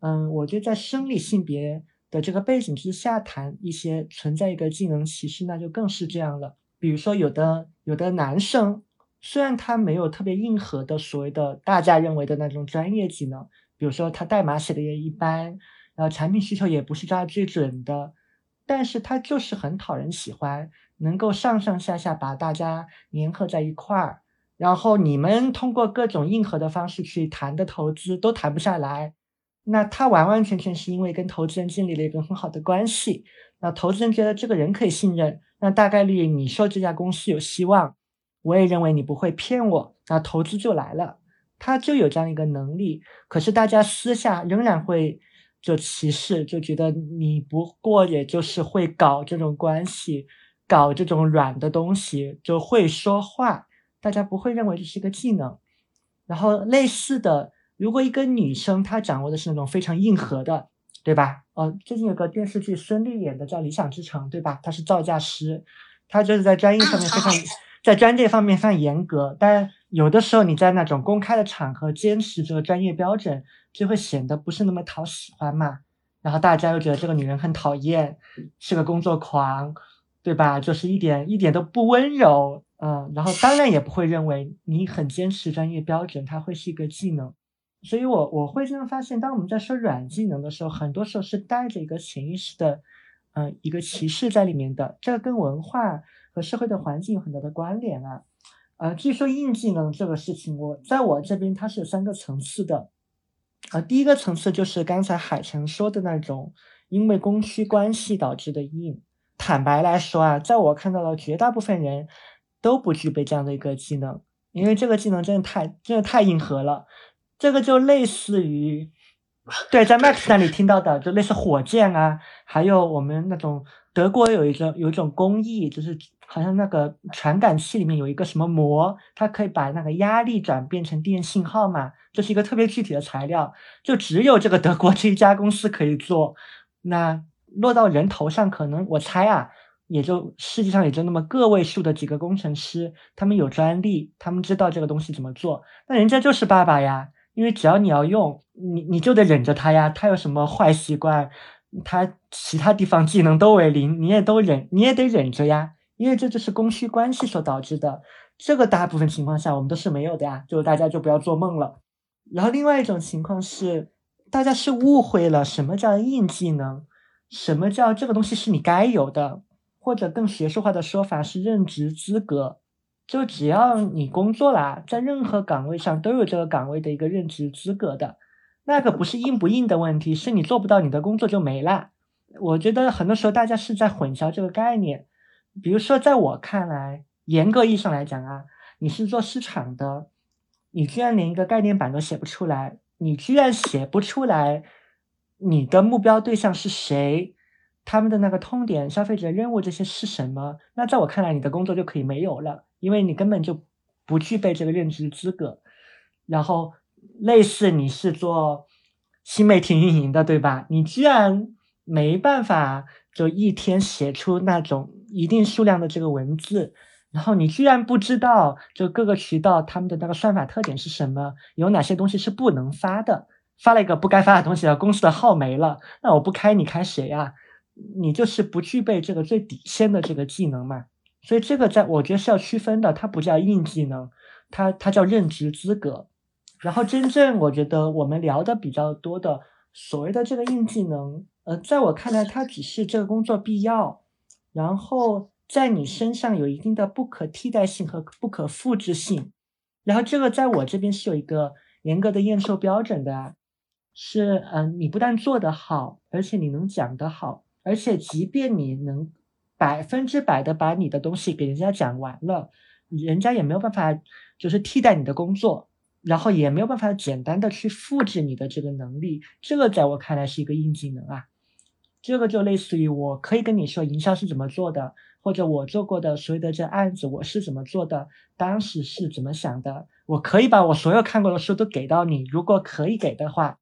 Speaker 3: 嗯，我觉得在生理性别的这个背景之下谈一些存在一个技能歧视，那就更是这样了。比如说有的有的男生。虽然他没有特别硬核的所谓的大家认为的那种专业技能，比如说他代码写的也一般，然后产品需求也不是抓的最准的，但是他就是很讨人喜欢，能够上上下下把大家粘合在一块儿，然后你们通过各种硬核的方式去谈的投资都谈不下来，那他完完全全是因为跟投资人建立了一个很好的关系，那投资人觉得这个人可以信任，那大概率你说这家公司有希望。我也认为你不会骗我，那投资就来了，他就有这样一个能力。可是大家私下仍然会就歧视，就觉得你不过也就是会搞这种关系，搞这种软的东西，就会说话，大家不会认为这是一个技能。然后类似的，如果一个女生她掌握的是那种非常硬核的，对吧？呃，最近有个电视剧孙俪演的叫《理想之城》，对吧？她是造价师，她就是在专业上面非常，在专业方面算严格。但有的时候你在那种公开的场合坚持这个专业标准，就会显得不是那么讨喜欢嘛。然后大家又觉得这个女人很讨厌，是个工作狂，对吧？就是一点一点都不温柔，嗯。然后当然也不会认为你很坚持专业标准，它会是一个技能。所以，我我会这样发现，当我们在说软技能的时候，很多时候是带着一个潜意识的，嗯，一个歧视在里面的。这个跟文化和社会的环境有很大的关联啊。呃，据说硬技能这个事情，我在我这边它是有三个层次的。啊，第一个层次就是刚才海城说的那种，因为供需关系导致的硬。坦白来说啊，在我看到的绝大部分人都不具备这样的一个技能，因为这个技能真的太真的太硬核了。这个就类似于，对，在 Max 那里听到的，就类似火箭啊，还有我们那种德国有一种有一种工艺，就是好像那个传感器里面有一个什么膜，它可以把那个压力转变成电信号嘛，这是一个特别具体的材料，就只有这个德国这一家公司可以做。那落到人头上，可能我猜啊，也就世界上也就那么个位数的几个工程师，他们有专利，他们知道这个东西怎么做，那人家就是爸爸呀。因为只要你要用，你你就得忍着他呀。他有什么坏习惯，他其他地方技能都为零，你也都忍，你也得忍着呀。因为这就是供需关系所导致的。这个大部分情况下我们都是没有的呀，就大家就不要做梦了。然后另外一种情况是，大家是误会了什么叫硬技能，什么叫这个东西是你该有的，或者更学术化的说法是任职资格。就只要你工作啦，在任何岗位上都有这个岗位的一个任职资格的，那个不是硬不硬的问题，是你做不到你的工作就没了。我觉得很多时候大家是在混淆这个概念。比如说，在我看来，严格意义上来讲啊，你是做市场的，你居然连一个概念板都写不出来，你居然写不出来你的目标对象是谁，他们的那个痛点、消费者任务这些是什么，那在我看来，你的工作就可以没有了。因为你根本就不具备这个认知资格，然后类似你是做新媒体运营的，对吧？你居然没办法就一天写出那种一定数量的这个文字，然后你居然不知道就各个渠道他们的那个算法特点是什么，有哪些东西是不能发的，发了一个不该发的东西，公司的号没了，那我不开你开谁呀？你就是不具备这个最底线的这个技能嘛。所以这个在我觉得是要区分的，它不叫硬技能，它它叫任职资格。然后真正我觉得我们聊的比较多的所谓的这个硬技能，呃，在我看来，它只是这个工作必要，然后在你身上有一定的不可替代性和不可复制性。然后这个在我这边是有一个严格的验收标准的，是嗯，你不但做得好，而且你能讲得好，而且即便你能。百分之百的把你的东西给人家讲完了，人家也没有办法就是替代你的工作，然后也没有办法简单的去复制你的这个能力，这个在我看来是一个硬技能啊。这个就类似于我可以跟你说营销是怎么做的，或者我做过的所有的这案子我是怎么做的，当时是怎么想的，我可以把我所有看过的书都给到你，如果可以给的话，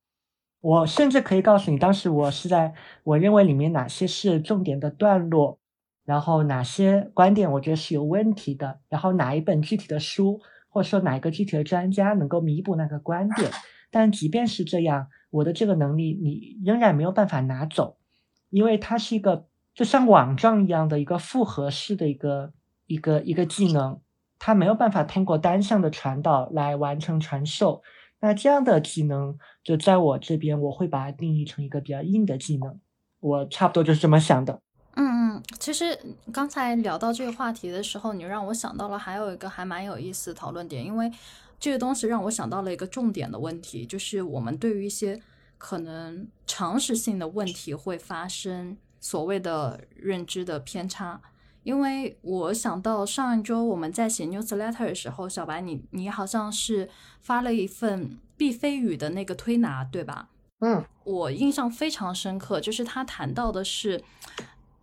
Speaker 3: 我甚至可以告诉你当时我是在我认为里面哪些是重点的段落。然后哪些观点我觉得是有问题的？然后哪一本具体的书，或者说哪一个具体的专家能够弥补那个观点？但即便是这样，我的这个能力你仍然没有办法拿走，因为它是一个就像网状一样的一个复合式的一个一个一个技能，它没有办法通过单向的传导来完成传授。那这样的技能就在我这边，我会把它定义成一个比较硬的技能。我差不多就是这么想的。
Speaker 1: 嗯嗯，其实刚才聊到这个话题的时候，你让我想到了还有一个还蛮有意思的讨论点，因为这个东西让我想到了一个重点的问题，就是我们对于一些可能常识性的问题会发生所谓的认知的偏差。因为我想到上一周我们在写 newsletter 的时候，小白你你好像是发了一份毕飞宇的那个推拿，对吧？
Speaker 3: 嗯，
Speaker 1: 我印象非常深刻，就是他谈到的是。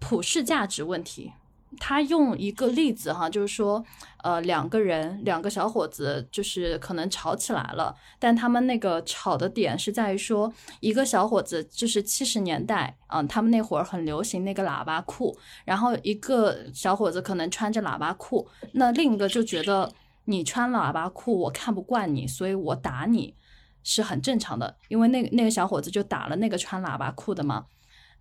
Speaker 1: 普世价值问题，他用一个例子哈，就是说，呃，两个人，两个小伙子，就是可能吵起来了，但他们那个吵的点是在于说，一个小伙子就是七十年代啊，他们那会儿很流行那个喇叭裤，然后一个小伙子可能穿着喇叭裤，那另一个就觉得你穿喇叭裤我看不惯你，所以我打你是很正常的，因为那个那个小伙子就打了那个穿喇叭裤的嘛。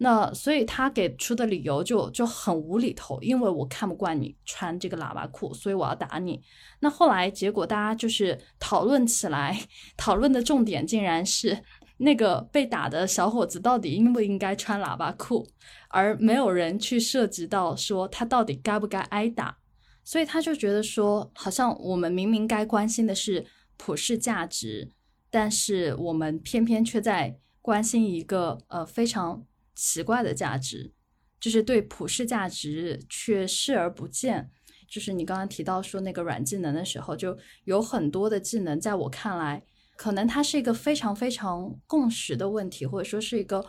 Speaker 1: 那所以他给出的理由就就很无厘头，因为我看不惯你穿这个喇叭裤，所以我要打你。那后来结果大家就是讨论起来，讨论的重点竟然是那个被打的小伙子到底应不应该穿喇叭裤，而没有人去涉及到说他到底该不该挨打。所以他就觉得说，好像我们明明该关心的是普世价值，但是我们偏偏却在关心一个呃非常。奇怪的价值，就是对普世价值却视而不见。就是你刚刚提到说那个软技能的时候，就有很多的技能，在我看来，可能它是一个非常非常共识的问题，或者说是一个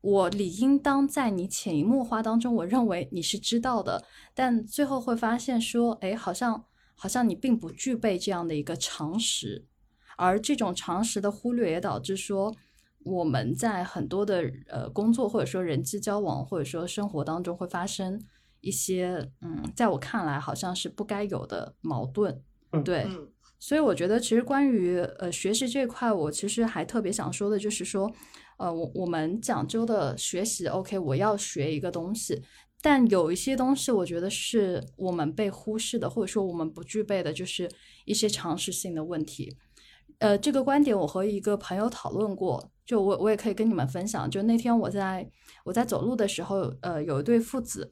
Speaker 1: 我理应当在你潜移默化当中，我认为你是知道的，但最后会发现说，哎，好像好像你并不具备这样的一个常识，而这种常识的忽略也导致说。我们在很多的呃工作或者说人际交往或者说生活当中会发生一些嗯，在我看来好像是不该有的矛盾，对，所以我觉得其实关于呃学习这一块，我其实还特别想说的就是说，呃，我我们讲究的学习，OK，我要学一个东西，但有一些东西我觉得是我们被忽视的，或者说我们不具备的，就是一些常识性的问题。呃，这个观点我和一个朋友讨论过，就我我也可以跟你们分享。就那天我在我在走路的时候，呃，有一对父子，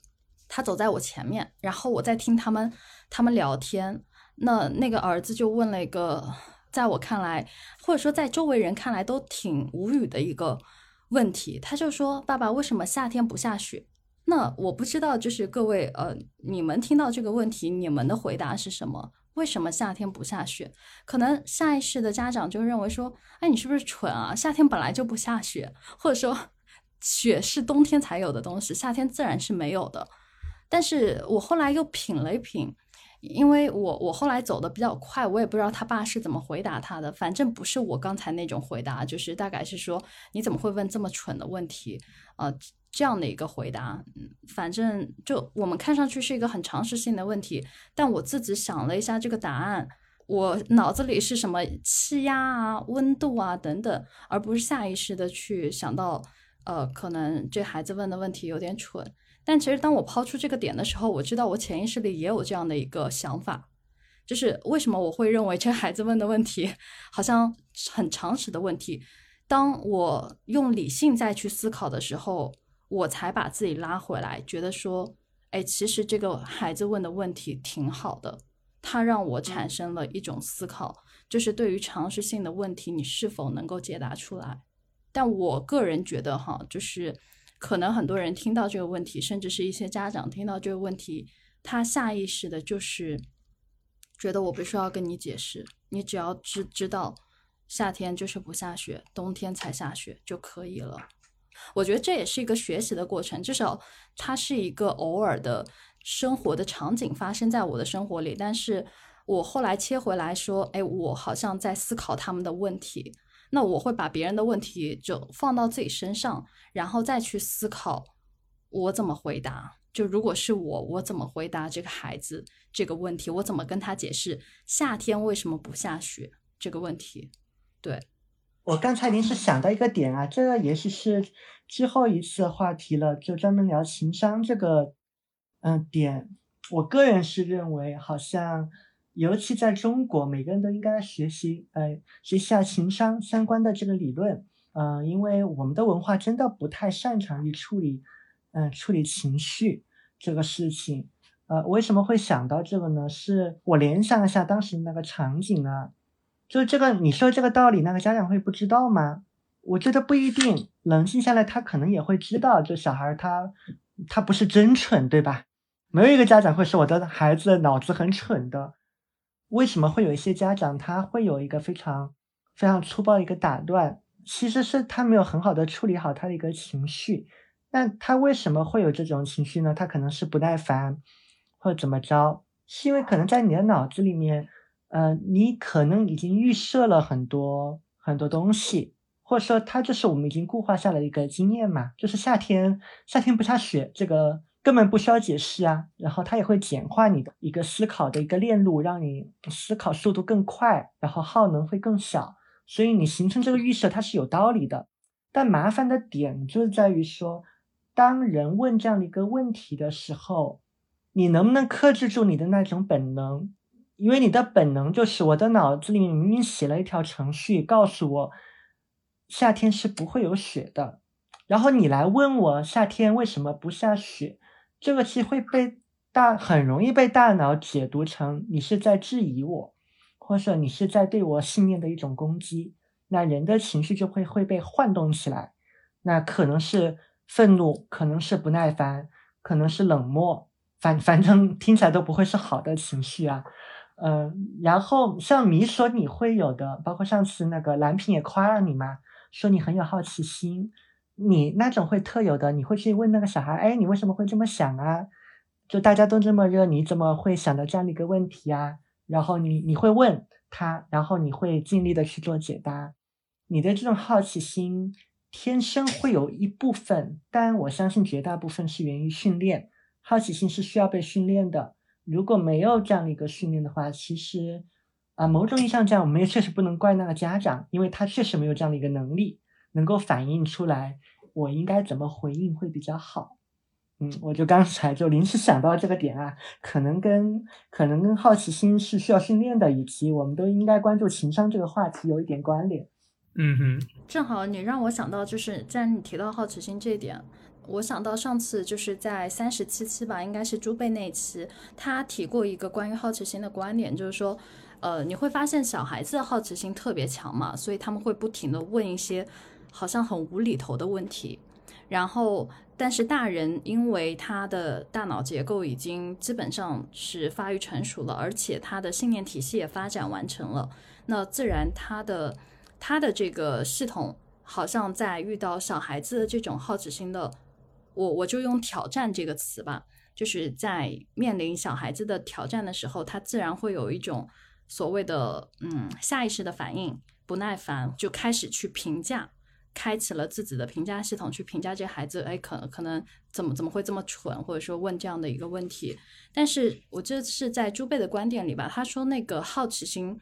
Speaker 1: 他走在我前面，然后我在听他们他们聊天。那那个儿子就问了一个，在我看来，或者说在周围人看来都挺无语的一个问题，他就说：“爸爸，为什么夏天不下雪？”那我不知道，就是各位呃，你们听到这个问题，你们的回答是什么？为什么夏天不下雪？可能下意识的家长就认为说，哎，你是不是蠢啊？夏天本来就不下雪，或者说，雪是冬天才有的东西，夏天自然是没有的。但是我后来又品了一品，因为我我后来走的比较快，我也不知道他爸是怎么回答他的。反正不是我刚才那种回答，就是大概是说，你怎么会问这么蠢的问题？呃。这样的一个回答，反正就我们看上去是一个很常识性的问题，但我自己想了一下这个答案，我脑子里是什么气压啊、温度啊等等，而不是下意识的去想到，呃，可能这孩子问的问题有点蠢。但其实当我抛出这个点的时候，我知道我潜意识里也有这样的一个想法，就是为什么我会认为这孩子问的问题好像很常识的问题，当我用理性再去思考的时候。我才把自己拉回来，觉得说，哎，其实这个孩子问的问题挺好的，他让我产生了一种思考，就是对于常识性的问题，你是否能够解答出来？但我个人觉得，哈，就是可能很多人听到这个问题，甚至是一些家长听到这个问题，他下意识的就是觉得我不需要跟你解释，你只要知知道夏天就是不下雪，冬天才下雪就可以了。我觉得这也是一个学习的过程，至少它是一个偶尔的生活的场景发生在我的生活里。但是我后来切回来说，哎，我好像在思考他们的问题。那我会把别人的问题就放到自己身上，然后再去思考我怎么回答。就如果是我，我怎么回答这个孩子这个问题？我怎么跟他解释夏天为什么不下雪这个问题？对。
Speaker 3: 我刚才临时想到一个点啊，这个也许是之后一次话题了，就专门聊情商这个，嗯点。我个人是认为，好像尤其在中国，每个人都应该学习，呃，学习下情商相关的这个理论，嗯，因为我们的文化真的不太擅长于处理，嗯，处理情绪这个事情。呃，为什么会想到这个呢？是我联想一下当时那个场景啊。就这个，你说这个道理，那个家长会不知道吗？我觉得不一定。冷静下来，他可能也会知道。就小孩他，他不是真蠢，对吧？没有一个家长会说我的孩子脑子很蠢的。为什么会有一些家长他会有一个非常非常粗暴的一个打断？其实是他没有很好的处理好他的一个情绪。那他为什么会有这种情绪呢？他可能是不耐烦，或者怎么着，是因为可能在你的脑子里面，呃，你可能已经预设了很多很多东西，或者说它就是我们已经固化下来一个经验嘛，就是夏天夏天不下雪，这个根本不需要解释啊。然后它也会简化你的一个思考的一个链路，让你思考速度更快，然后耗能会更小。所以你形成这个预设，它是有道理的。但麻烦的点就在于说，当人问这样的一个问题的时候。你能不能克制住你的那种本能？因为你的本能就是我的脑子里明明写了一条程序，告诉我夏天是不会有雪的。然后你来问我夏天为什么不下雪，这个其实会被大很容易被大脑解读成你是在质疑我，或者你是在对我信念的一种攻击。那人的情绪就会会被唤动起来，那可能是愤怒，可能是不耐烦，可能是冷漠。反反正听起来都不会是好的情绪啊，嗯，然后像米说你会有的，包括上次那个蓝屏也夸了你嘛，说你很有好奇心，你那种会特有的，你会去问那个小孩，哎，你为什么会这么想啊？就大家都这么热，你怎么会想到这样的一个问题啊？然后你你会问他，然后你会尽力的去做解答，你的这种好奇心天生会有一部分，但我相信绝大部分是源于训练。好奇心是需要被训练的。如果没有这样的一个训练的话，其实，啊，某种意义上讲，我们也确实不能怪那个家长，因为他确实没有这样的一个能力，能够反映出来我应该怎么回应会比较好。嗯，我就刚才就临时想到这个点啊，可能跟可能跟好奇心是需要训练的，以及我们都应该关注情商这个话题有一点关联。
Speaker 2: 嗯哼，
Speaker 1: 正好你让我想到，就是在你提到好奇心这一点。我想到上次就是在三十七期吧，应该是朱贝那期，他提过一个关于好奇心的观点，就是说，呃，你会发现小孩子的好奇心特别强嘛，所以他们会不停的问一些好像很无厘头的问题，然后，但是大人因为他的大脑结构已经基本上是发育成熟了，而且他的信念体系也发展完成了，那自然他的他的这个系统好像在遇到小孩子的这种好奇心的。我我就用挑战这个词吧，就是在面临小孩子的挑战的时候，他自然会有一种所谓的嗯下意识的反应，不耐烦，就开始去评价，开启了自己的评价系统去评价这孩子，哎，可可能怎么怎么会这么蠢，或者说问这样的一个问题。但是我这是在朱贝的观点里吧，他说那个好奇心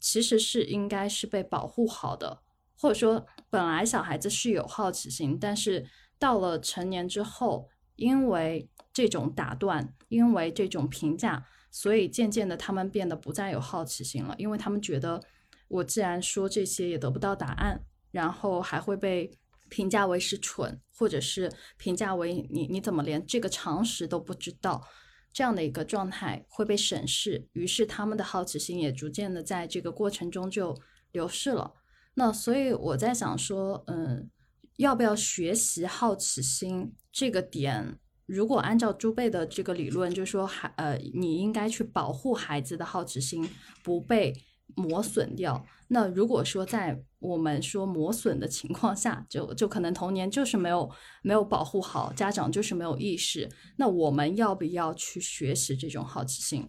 Speaker 1: 其实是应该是被保护好的，或者说本来小孩子是有好奇心，但是。到了成年之后，因为这种打断，因为这种评价，所以渐渐的他们变得不再有好奇心了。因为他们觉得，我既然说这些也得不到答案，然后还会被评价为是蠢，或者是评价为你你怎么连这个常识都不知道，这样的一个状态会被审视。于是他们的好奇心也逐渐的在这个过程中就流逝了。那所以我在想说，嗯。要不要学习好奇心这个点？如果按照朱贝的这个理论，就是说孩呃，你应该去保护孩子的好奇心不被磨损掉。那如果说在我们说磨损的情况下，就就可能童年就是没有没有保护好，家长就是没有意识。那我们要不要去学习这种好奇心？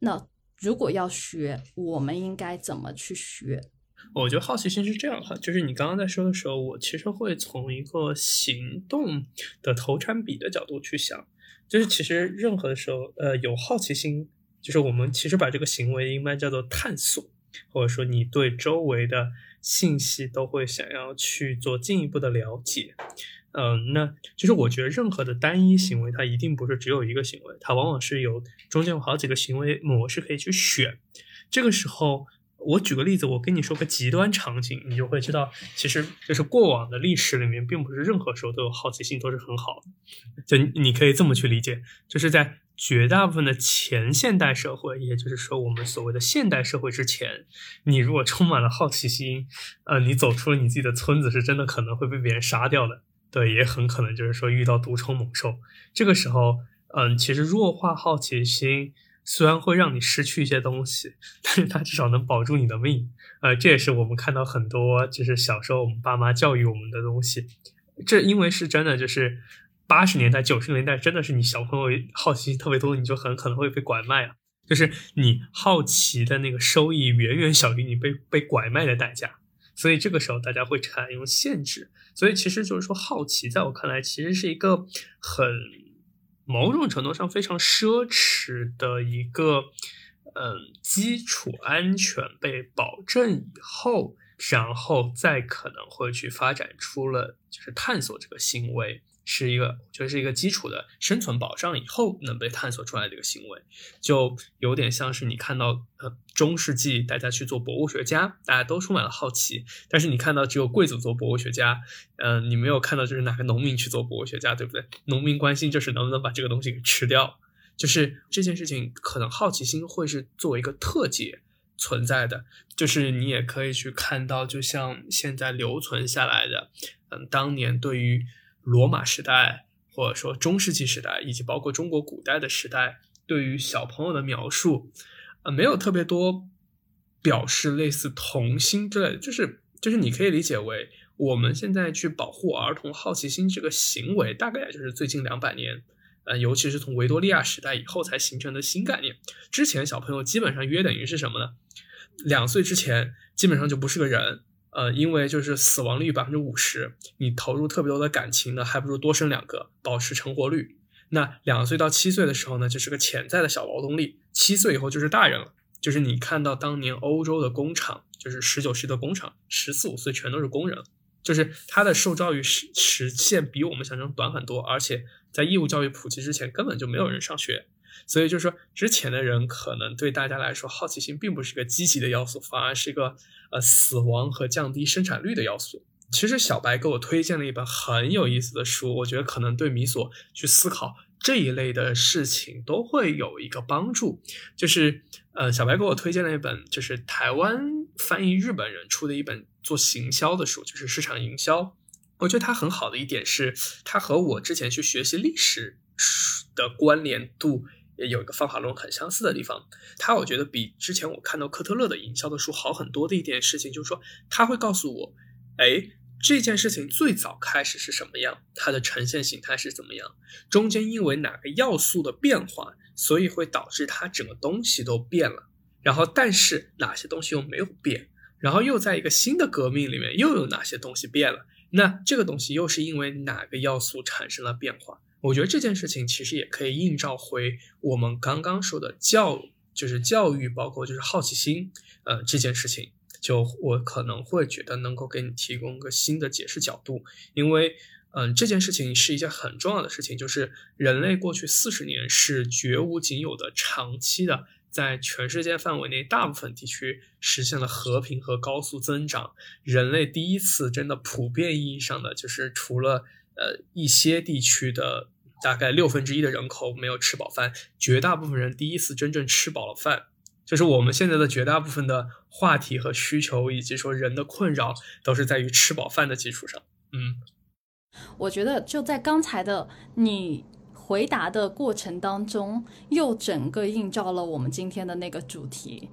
Speaker 1: 那如果要学，我们应该怎么去学？
Speaker 2: 我觉得好奇心是这样哈，就是你刚刚在说的时候，我其实会从一个行动的投产比的角度去想，就是其实任何的时候，呃，有好奇心，就是我们其实把这个行为应该叫做探索，或者说你对周围的信息都会想要去做进一步的了解，嗯，那其实我觉得任何的单一行为，它一定不是只有一个行为，它往往是有中间有好几个行为模式可以去选，这个时候。我举个例子，我跟你说个极端场景，你就会知道，其实就是过往的历史里面，并不是任何时候都有好奇心都是很好的。就你可以这么去理解，就是在绝大部分的前现代社会，也就是说我们所谓的现代社会之前，你如果充满了好奇心，呃，你走出了你自己的村子，是真的可能会被别人杀掉的。对，也很可能就是说遇到毒虫猛兽。这个时候，嗯，其实弱化好奇心。虽然会让你失去一些东西，但是它至少能保住你的命。呃，这也是我们看到很多就是小时候我们爸妈教育我们的东西。这因为是真的，就是八十年代、九十年代，真的是你小朋友好奇心特别多，你就很可能会被拐卖啊。就是你好奇的那个收益远远小于你被被拐卖的代价，所以这个时候大家会采用限制。所以其实就是说，好奇在我看来其实是一个很某种程度上非常奢侈的一个，嗯，基础安全被保证以后，然后再可能会去发展出了就是探索这个行为。是一个，我觉得是一个基础的生存保障，以后能被探索出来的一个行为，就有点像是你看到，呃，中世纪大家去做博物学家，大家都充满了好奇，但是你看到只有贵族做博物学家，嗯，你没有看到就是哪个农民去做博物学家，对不对？农民关心就是能不能把这个东西给吃掉，就是这件事情可能好奇心会是作为一个特解存在的，就是你也可以去看到，就像现在留存下来的，嗯，当年对于。罗马时代，或者说中世纪时代，以及包括中国古代的时代，对于小朋友的描述，呃，没有特别多表示类似童心之类的，就是就是你可以理解为我们现在去保护儿童好奇心这个行为，大概就是最近两百年，呃，尤其是从维多利亚时代以后才形成的新概念。之前小朋友基本上约等于是什么呢？两岁之前基本上就不是个人。呃，因为就是死亡率百分之五十，你投入特别多的感情呢，还不如多生两个，保持成活率。那两岁到七岁的时候呢，就是个潜在的小劳动力，七岁以后就是大人了。就是你看到当年欧洲的工厂，就是十九世纪的工厂，十四五岁全都是工人，就是他的受教育时时限比我们想象短很多，而且在义务教育普及之前，根本就没有人上学。所以就是说，之前的人可能对大家来说，好奇心并不是一个积极的要素，反而是一个呃死亡和降低生产率的要素。其实小白给我推荐了一本很有意思的书，我觉得可能对米索去思考这一类的事情都会有一个帮助。就是呃，小白给我推荐了一本，就是台湾翻译日本人出的一本做行销的书，就是市场营销。我觉得它很好的一点是，它和我之前去学习历史的关联度。也有一个方法论很相似的地方，他我觉得比之前我看到科特勒的营销的书好很多的一件事情，就是说他会告诉我，哎，这件事情最早开始是什么样，它的呈现形态是怎么样，中间因为哪个要素的变化，所以会导致它整个东西都变了，然后但是哪些东西又没有变，然后又在一个新的革命里面又有哪些东西变了，那这个东西又是因为哪个要素产生了变化？我觉得这件事情其实也可以映照回我们刚刚说的教，就是教育，包括就是好奇心，呃，这件事情，就我可能会觉得能够给你提供个新的解释角度，因为，嗯，这件事情是一件很重要的事情，就是人类过去四十年是绝无仅有的长期的，在全世界范围内大部分地区实现了和平和高速增长，人类第一次真的普遍意义上的就是除了。呃，一些地区的大概六分之一的人口没有吃饱饭，绝大部分人第一次真正吃饱了饭，就是我们现在的绝大部分的话题和需求，以及说人的困扰，都是在于吃饱饭的基础上。嗯，
Speaker 1: 我觉得就在刚才的你回答的过程当中，又整个映照了我们今天的那个主题。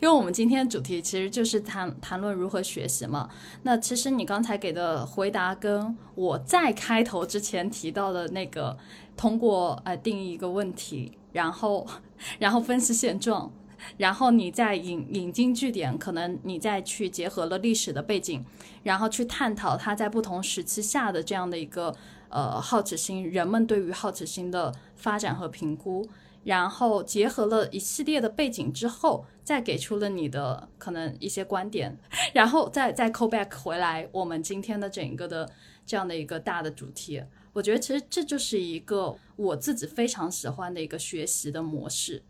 Speaker 1: 因为我们今天的主题其实就是谈谈论如何学习嘛。那其实你刚才给的回答，跟我在开头之前提到的那个，通过呃定义一个问题，然后 然后分析现状，然后你再引引经据典，可能你再去结合了历史的背景，然后去探讨它在不同时期下的这样的一个呃好奇心，人们对于好奇心的发展和评估。然后结合了一系列的背景之后，再给出了你的可能一些观点，然后再再 call back 回来我们今天的整个的这样的一个大的主题。我觉得其实这就是一个我自己非常喜欢的一个学习的模式。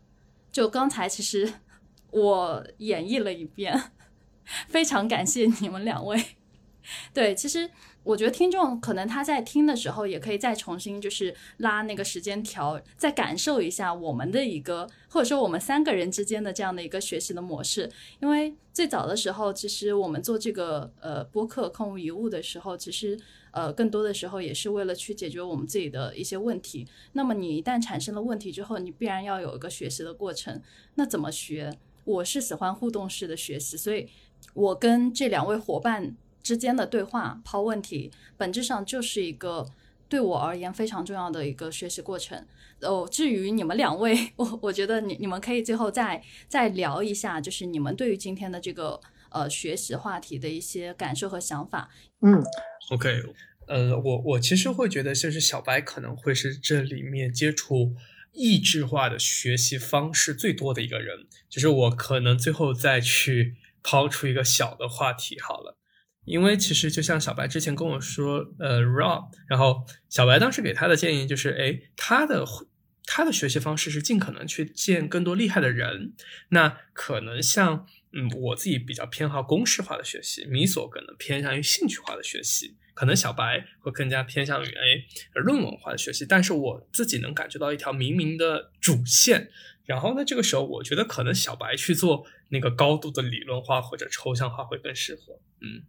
Speaker 1: 就刚才其实 我演绎了一遍，非常感谢你们两位。对，其实。我觉得听众可能他在听的时候，也可以再重新就是拉那个时间条，再感受一下我们的一个，或者说我们三个人之间的这样的一个学习的模式。因为最早的时候，其实我们做这个呃播客空无一物的时候，其实呃更多的时候也是为了去解决我们自己的一些问题。那么你一旦产生了问题之后，你必然要有一个学习的过程。那怎么学？我是喜欢互动式的学习，所以我跟这两位伙伴。之间的对话抛问题，本质上就是一个对我而言非常重要的一个学习过程。哦，至于你们两位，我我觉得你你们可以最后再再聊一下，就是你们对于今天的这个呃学习话题的一些感受和想法。
Speaker 3: 嗯
Speaker 2: ，OK，呃，我我其实会觉得，就是小白可能会是这里面接触意志化的学习方式最多的一个人。就是我可能最后再去抛出一个小的话题好了。因为其实就像小白之前跟我说，呃，Rob，然后小白当时给他的建议就是，哎，他的他的学习方式是尽可能去见更多厉害的人。那可能像，嗯，我自己比较偏好公式化的学习，米索可能偏向于兴趣化的学习，可能小白会更加偏向于哎论文化的学习。但是我自己能感觉到一条明明的主线。然后呢，这个时候我觉得可能小白去做那个高度的理论化或者抽象化会更适合，嗯。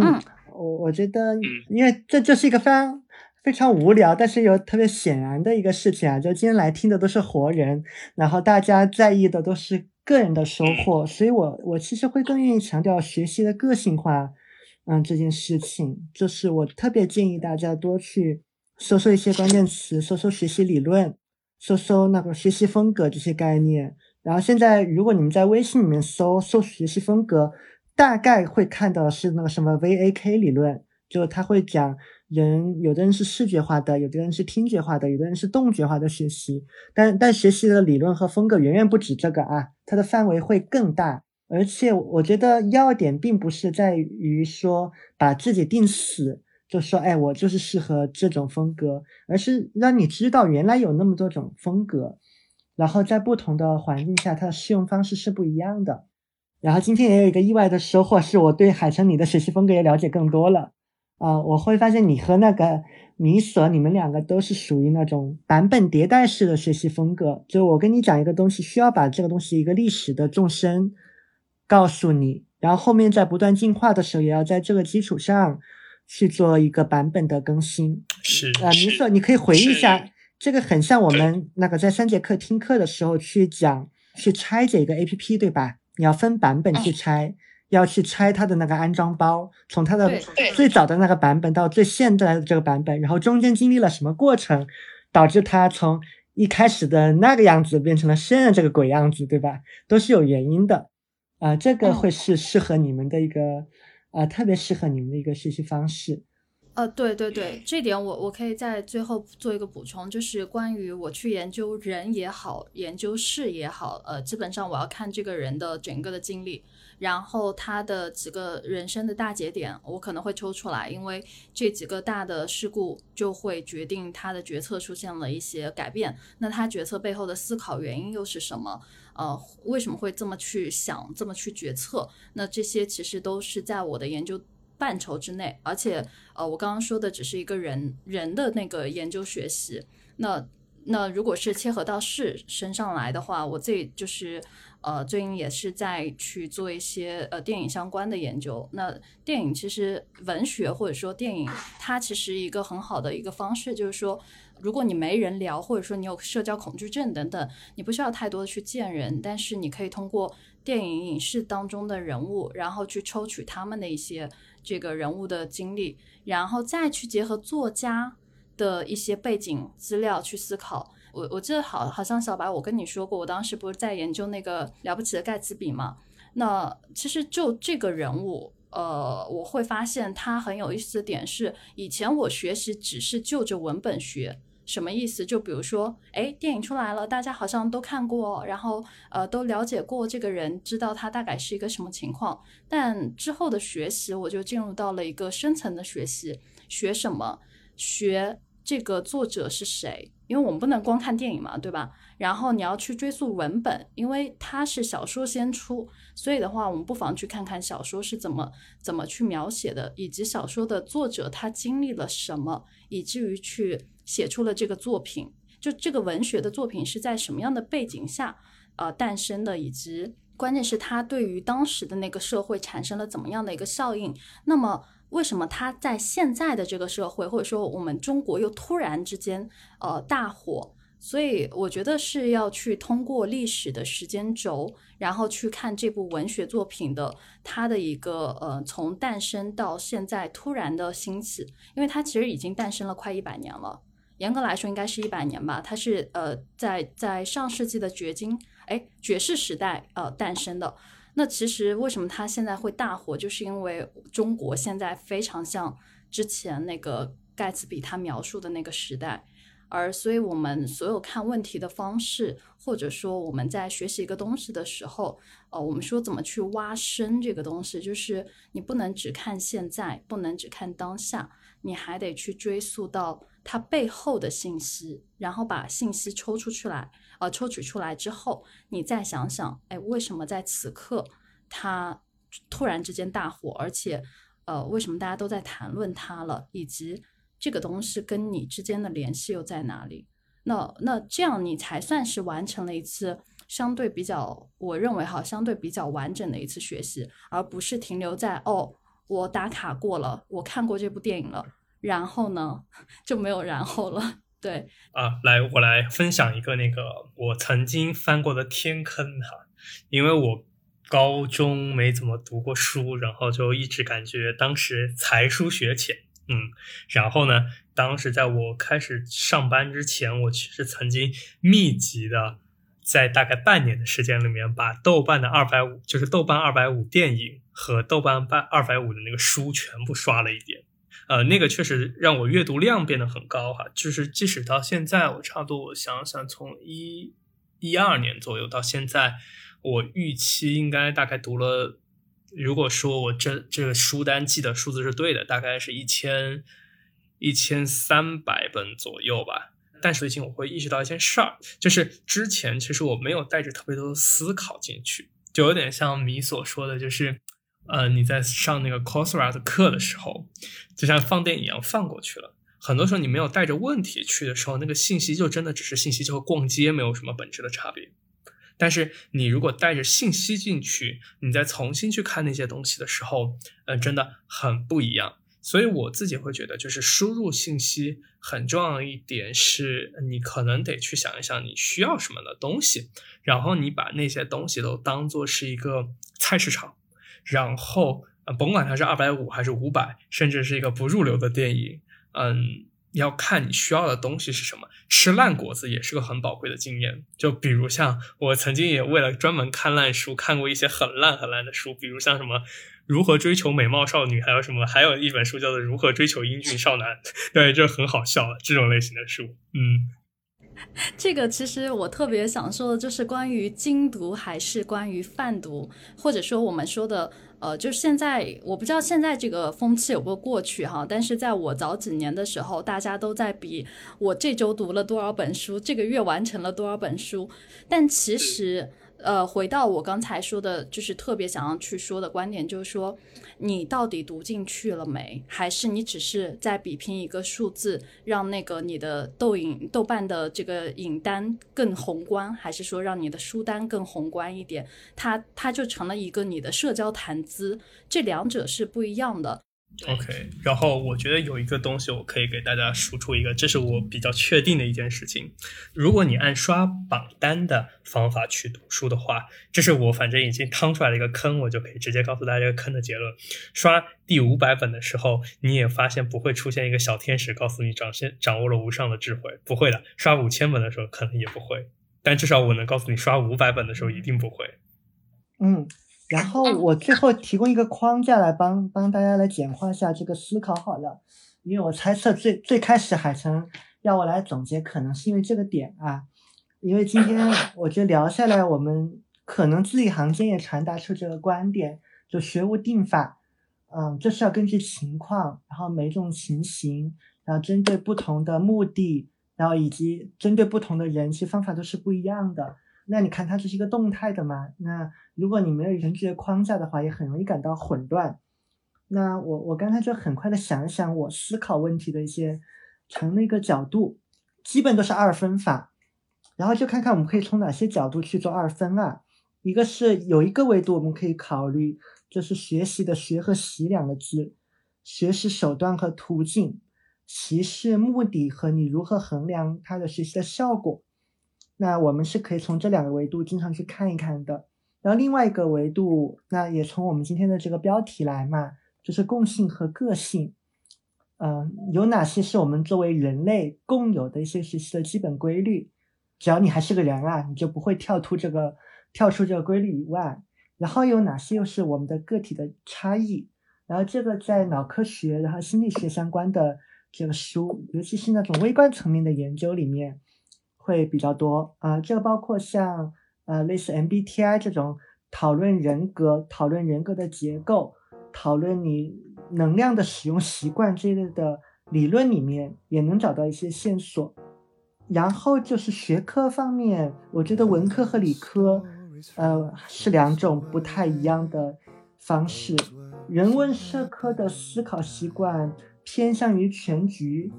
Speaker 3: 嗯，我我觉得，因为这就是一个非常非常无聊，但是又特别显然的一个事情啊。就今天来听的都是活人，然后大家在意的都是个人的收获，所以我我其实会更愿意强调学习的个性化。嗯，这件事情就是我特别建议大家多去搜搜一些关键词，搜搜学习理论，搜搜那个学习风格这些概念。然后现在，如果你们在微信里面搜搜学习风格。大概会看到是那个什么 VAK 理论，就他会讲人，有的人是视觉化的，有的人是听觉化的，有的人是动觉化的学习。但但学习的理论和风格远远不止这个啊，它的范围会更大。而且我觉得要点并不是在于说把自己定死，就说哎我就是适合这种风格，而是让你知道原来有那么多种风格，然后在不同的环境下，它的适用方式是不一样的。然后今天也有一个意外的收获，是我对海城你的学习风格也了解更多了。啊，我会发现你和那个米索，你们两个都是属于那种版本迭代式的学习风格。就我跟你讲一个东西，需要把这个东西一个历史的纵深告诉你，然后后面在不断进化的时候，也要在这个基础上去做一个版本的更新。
Speaker 2: 是
Speaker 3: 啊，米索，你可以回忆一下，这个很像我们那个在三节课听课的时候去讲去拆解一个 A P P，对吧？你要分版本去拆，要去拆它的那个安装包，从它的最早的那个版本到最现在的这个版本，然后中间经历了什么过程，导致它从一开始的那个样子变成了现在这个鬼样子，对吧？都是有原因的，啊，这个会是适合你们的一个，啊，特别适合你们的一个学习方式。
Speaker 1: 呃，对对对，这点我我可以在最后做一个补充，就是关于我去研究人也好，研究事也好，呃，基本上我要看这个人的整个的经历，然后他的几个人生的大节点，我可能会抽出来，因为这几个大的事故就会决定他的决策出现了一些改变，那他决策背后的思考原因又是什么？呃，为什么会这么去想，这么去决策？那这些其实都是在我的研究。范畴之内，而且，呃，我刚刚说的只是一个人人的那个研究学习。那那如果是切合到事身上来的话，我自己就是，呃，最近也是在去做一些呃电影相关的研究。那电影其实文学或者说电影，它其实一个很好的一个方式，就是说，如果你没人聊，或者说你有社交恐惧症等等，你不需要太多的去见人，但是你可以通过电影影视当中的人物，然后去抽取他们的一些。这个人物的经历，然后再去结合作家的一些背景资料去思考。我我记得好好像小白，我跟你说过，我当时不是在研究那个了不起的盖茨比嘛？那其实就这个人物，呃，我会发现他很有意思的点是，以前我学习只是就着文本学。什么意思？就比如说，哎，电影出来了，大家好像都看过，然后呃，都了解过这个人，知道他大概是一个什么情况。但之后的学习，我就进入到了一个深层的学习，学什么？学这个作者是谁？因为我们不能光看电影嘛，对吧？然后你要去追溯文本，因为它是小说先出，所以的话，我们不妨去看看小说是怎么怎么去描写的，以及小说的作者他经历了什么，以至于去。写出了这个作品，就这个文学的作品是在什么样的背景下呃诞生的，以及关键是它对于当时的那个社会产生了怎么样的一个效应？那么为什么它在现在的这个社会，或者说我们中国又突然之间呃大火？所以我觉得是要去通过历史的时间轴，然后去看这部文学作品的它的一个呃从诞生到现在突然的兴起，因为它其实已经诞生了快一百年了，严格来说应该是一百年吧。它是呃在在上世纪的掘金哎爵士时代呃诞生的。那其实为什么它现在会大火，就是因为中国现在非常像之前那个盖茨比他描述的那个时代。而所以，我们所有看问题的方式，或者说我们在学习一个东西的时候，呃，我们说怎么去挖深这个东西，就是你不能只看现在，不能只看当下，你还得去追溯到它背后的信息，然后把信息抽出去来，呃，抽取出来之后，你再想想，哎，为什么在此刻它突然之间大火，而且，呃，为什么大家都在谈论它了，以及。这个东西跟你之间的联系又在哪里？那那这样你才算是完成了一次相对比较，我认为哈，相对比较完整的一次学习，而不是停留在哦，我打卡过了，我看过这部电影了，然后呢就没有然后了。对
Speaker 2: 啊，来我来分享一个那个我曾经翻过的天坑哈，因为我高中没怎么读过书，然后就一直感觉当时才疏学浅。嗯，然后呢？当时在我开始上班之前，我其实曾经密集的在大概半年的时间里面，把豆瓣的二百五，就是豆瓣二百五电影和豆瓣半二百五的那个书全部刷了一遍。呃，那个确实让我阅读量变得很高哈。就是即使到现在，我差不多我想想，从一一二年左右到现在，我预期应该大概读了。如果说我这这个书单记的数字是对的，大概是一千一千三百本左右吧。但是最近我会意识到一件事儿，就是之前其实我没有带着特别多的思考进去，就有点像米所说的，就是呃你在上那个 Coursera 的课的时候，就像放电影一样放过去了。很多时候你没有带着问题去的时候，那个信息就真的只是信息，就和逛街没有什么本质的差别。但是你如果带着信息进去，你再重新去看那些东西的时候，嗯，真的很不一样。所以我自己会觉得，就是输入信息很重要的一点是，你可能得去想一想你需要什么的东西，然后你把那些东西都当做是一个菜市场，然后呃，甭管它是二百五还是五百，甚至是一个不入流的电影，嗯。要看你需要的东西是什么，吃烂果子也是个很宝贵的经验。就比如像我曾经也为了专门看烂书，看过一些很烂很烂的书，比如像什么如何追求美貌少女，还有什么，还有一本书叫做如何追求英俊少男，对，就很好笑这种类型的书，嗯。
Speaker 1: 这个其实我特别想说的就是关于精读还是关于泛读，或者说我们说的，呃，就是现在我不知道现在这个风气有没有过去哈，但是在我早几年的时候，大家都在比我这周读了多少本书，这个月完成了多少本书，但其实。呃，回到我刚才说的，就是特别想要去说的观点，就是说，你到底读进去了没？还是你只是在比拼一个数字，让那个你的豆影、豆瓣的这个影单更宏观，还是说让你的书单更宏观一点？它它就成了一个你的社交谈资，这两者是不一样的。
Speaker 2: OK，然后我觉得有一个东西我可以给大家输出一个，这是我比较确定的一件事情。如果你按刷榜单的方法去读书的话，这是我反正已经趟出来了一个坑，我就可以直接告诉大家这个坑的结论。刷第五百本的时候，你也发现不会出现一个小天使告诉你掌先掌握了无上的智慧，不会的。刷五千本的时候可能也不会，但至少我能告诉你，刷五百本的时候一定不会。
Speaker 3: 嗯。然后我最后提供一个框架来帮帮大家来简化一下这个思考好了，因为我猜测最最开始海城要我来总结，可能是因为这个点啊，因为今天 我觉得聊下来，我们可能字里行间也传达出这个观点，就学无定法，嗯，这是要根据情况，然后每种情形，然后针对不同的目的，然后以及针对不同的人，其实方法都是不一样的。那你看它这是一个动态的嘛？那如果你没有一个这些框架的话，也很容易感到混乱。那我我刚才就很快的想一想，我思考问题的一些常的一个角度，基本都是二分法。然后就看看我们可以从哪些角度去做二分啊？一个是有一个维度我们可以考虑，就是学习的“学”和“习”两个字，学习手段和途径，习是目的和你如何衡量它的学习的效果。那我们是可以从这两个维度经常去看一看的。然后另外一个维度，那也从我们今天的这个标题来嘛，就是共性和个性。嗯，有哪些是我们作为人类共有的一些学习的基本规律？只要你还是个人啊，你就不会跳出这个跳出这个规律以外。然后有哪些又是我们的个体的差异？然后这个在脑科学、然后心理学相关的这个书，尤其是那种微观层面的研究里面会比较多啊。这个包括像呃类似 MBTI 这种讨论人格、讨论人格的结构、讨论你。能量的使用习惯这一类的理论里面也能找到一些线索，然后就是学科方面，我觉得文科和理科，呃，是两种不太一样的方式。人文社科的思考习惯偏向于全局，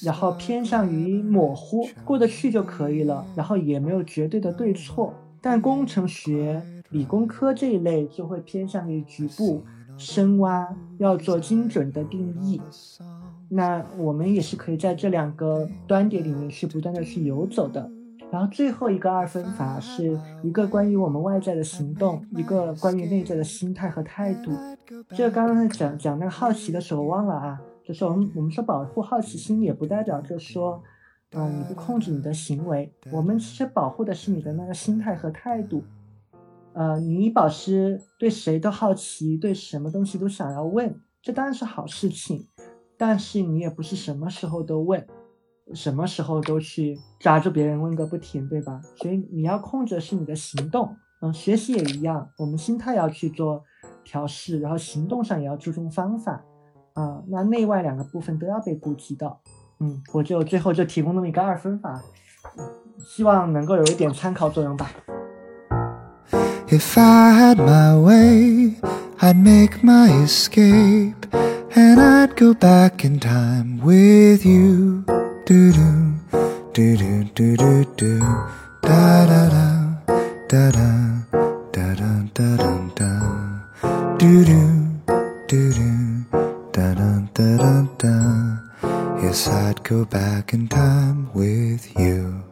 Speaker 3: 然后偏向于模糊，过得去就可以了，然后也没有绝对的对错。但工程学、理工科这一类就会偏向于局部。深挖要做精准的定义，那我们也是可以在这两个端点里面去不断的去游走的。然后最后一个二分法是一个关于我们外在的行动，一个关于内在的心态和态度。这刚刚在讲讲那个好奇的时候忘了啊，就是我们我们说保护好奇心，也不代表着说，嗯，你不控制你的行为，我们其实保护的是你的那个心态和态度。呃，你保持对谁都好奇，对什么东西都想要问，这当然是好事情。但是你也不是什么时候都问，什么时候都去抓住别人问个不停，对吧？所以你要控制的是你的行动。嗯，学习也一样，我们心态要去做调试，然后行动上也要注重方法。啊，那内外两个部分都要被顾及到。嗯，我就最后就提供那么一个二分法，希望能够有一点参考作用吧。
Speaker 4: If I had my way, I'd make my escape and I'd go back in time with you. Do do do do do do do da da da da da da da da da da do do do do Yes, I'd go back in time with you.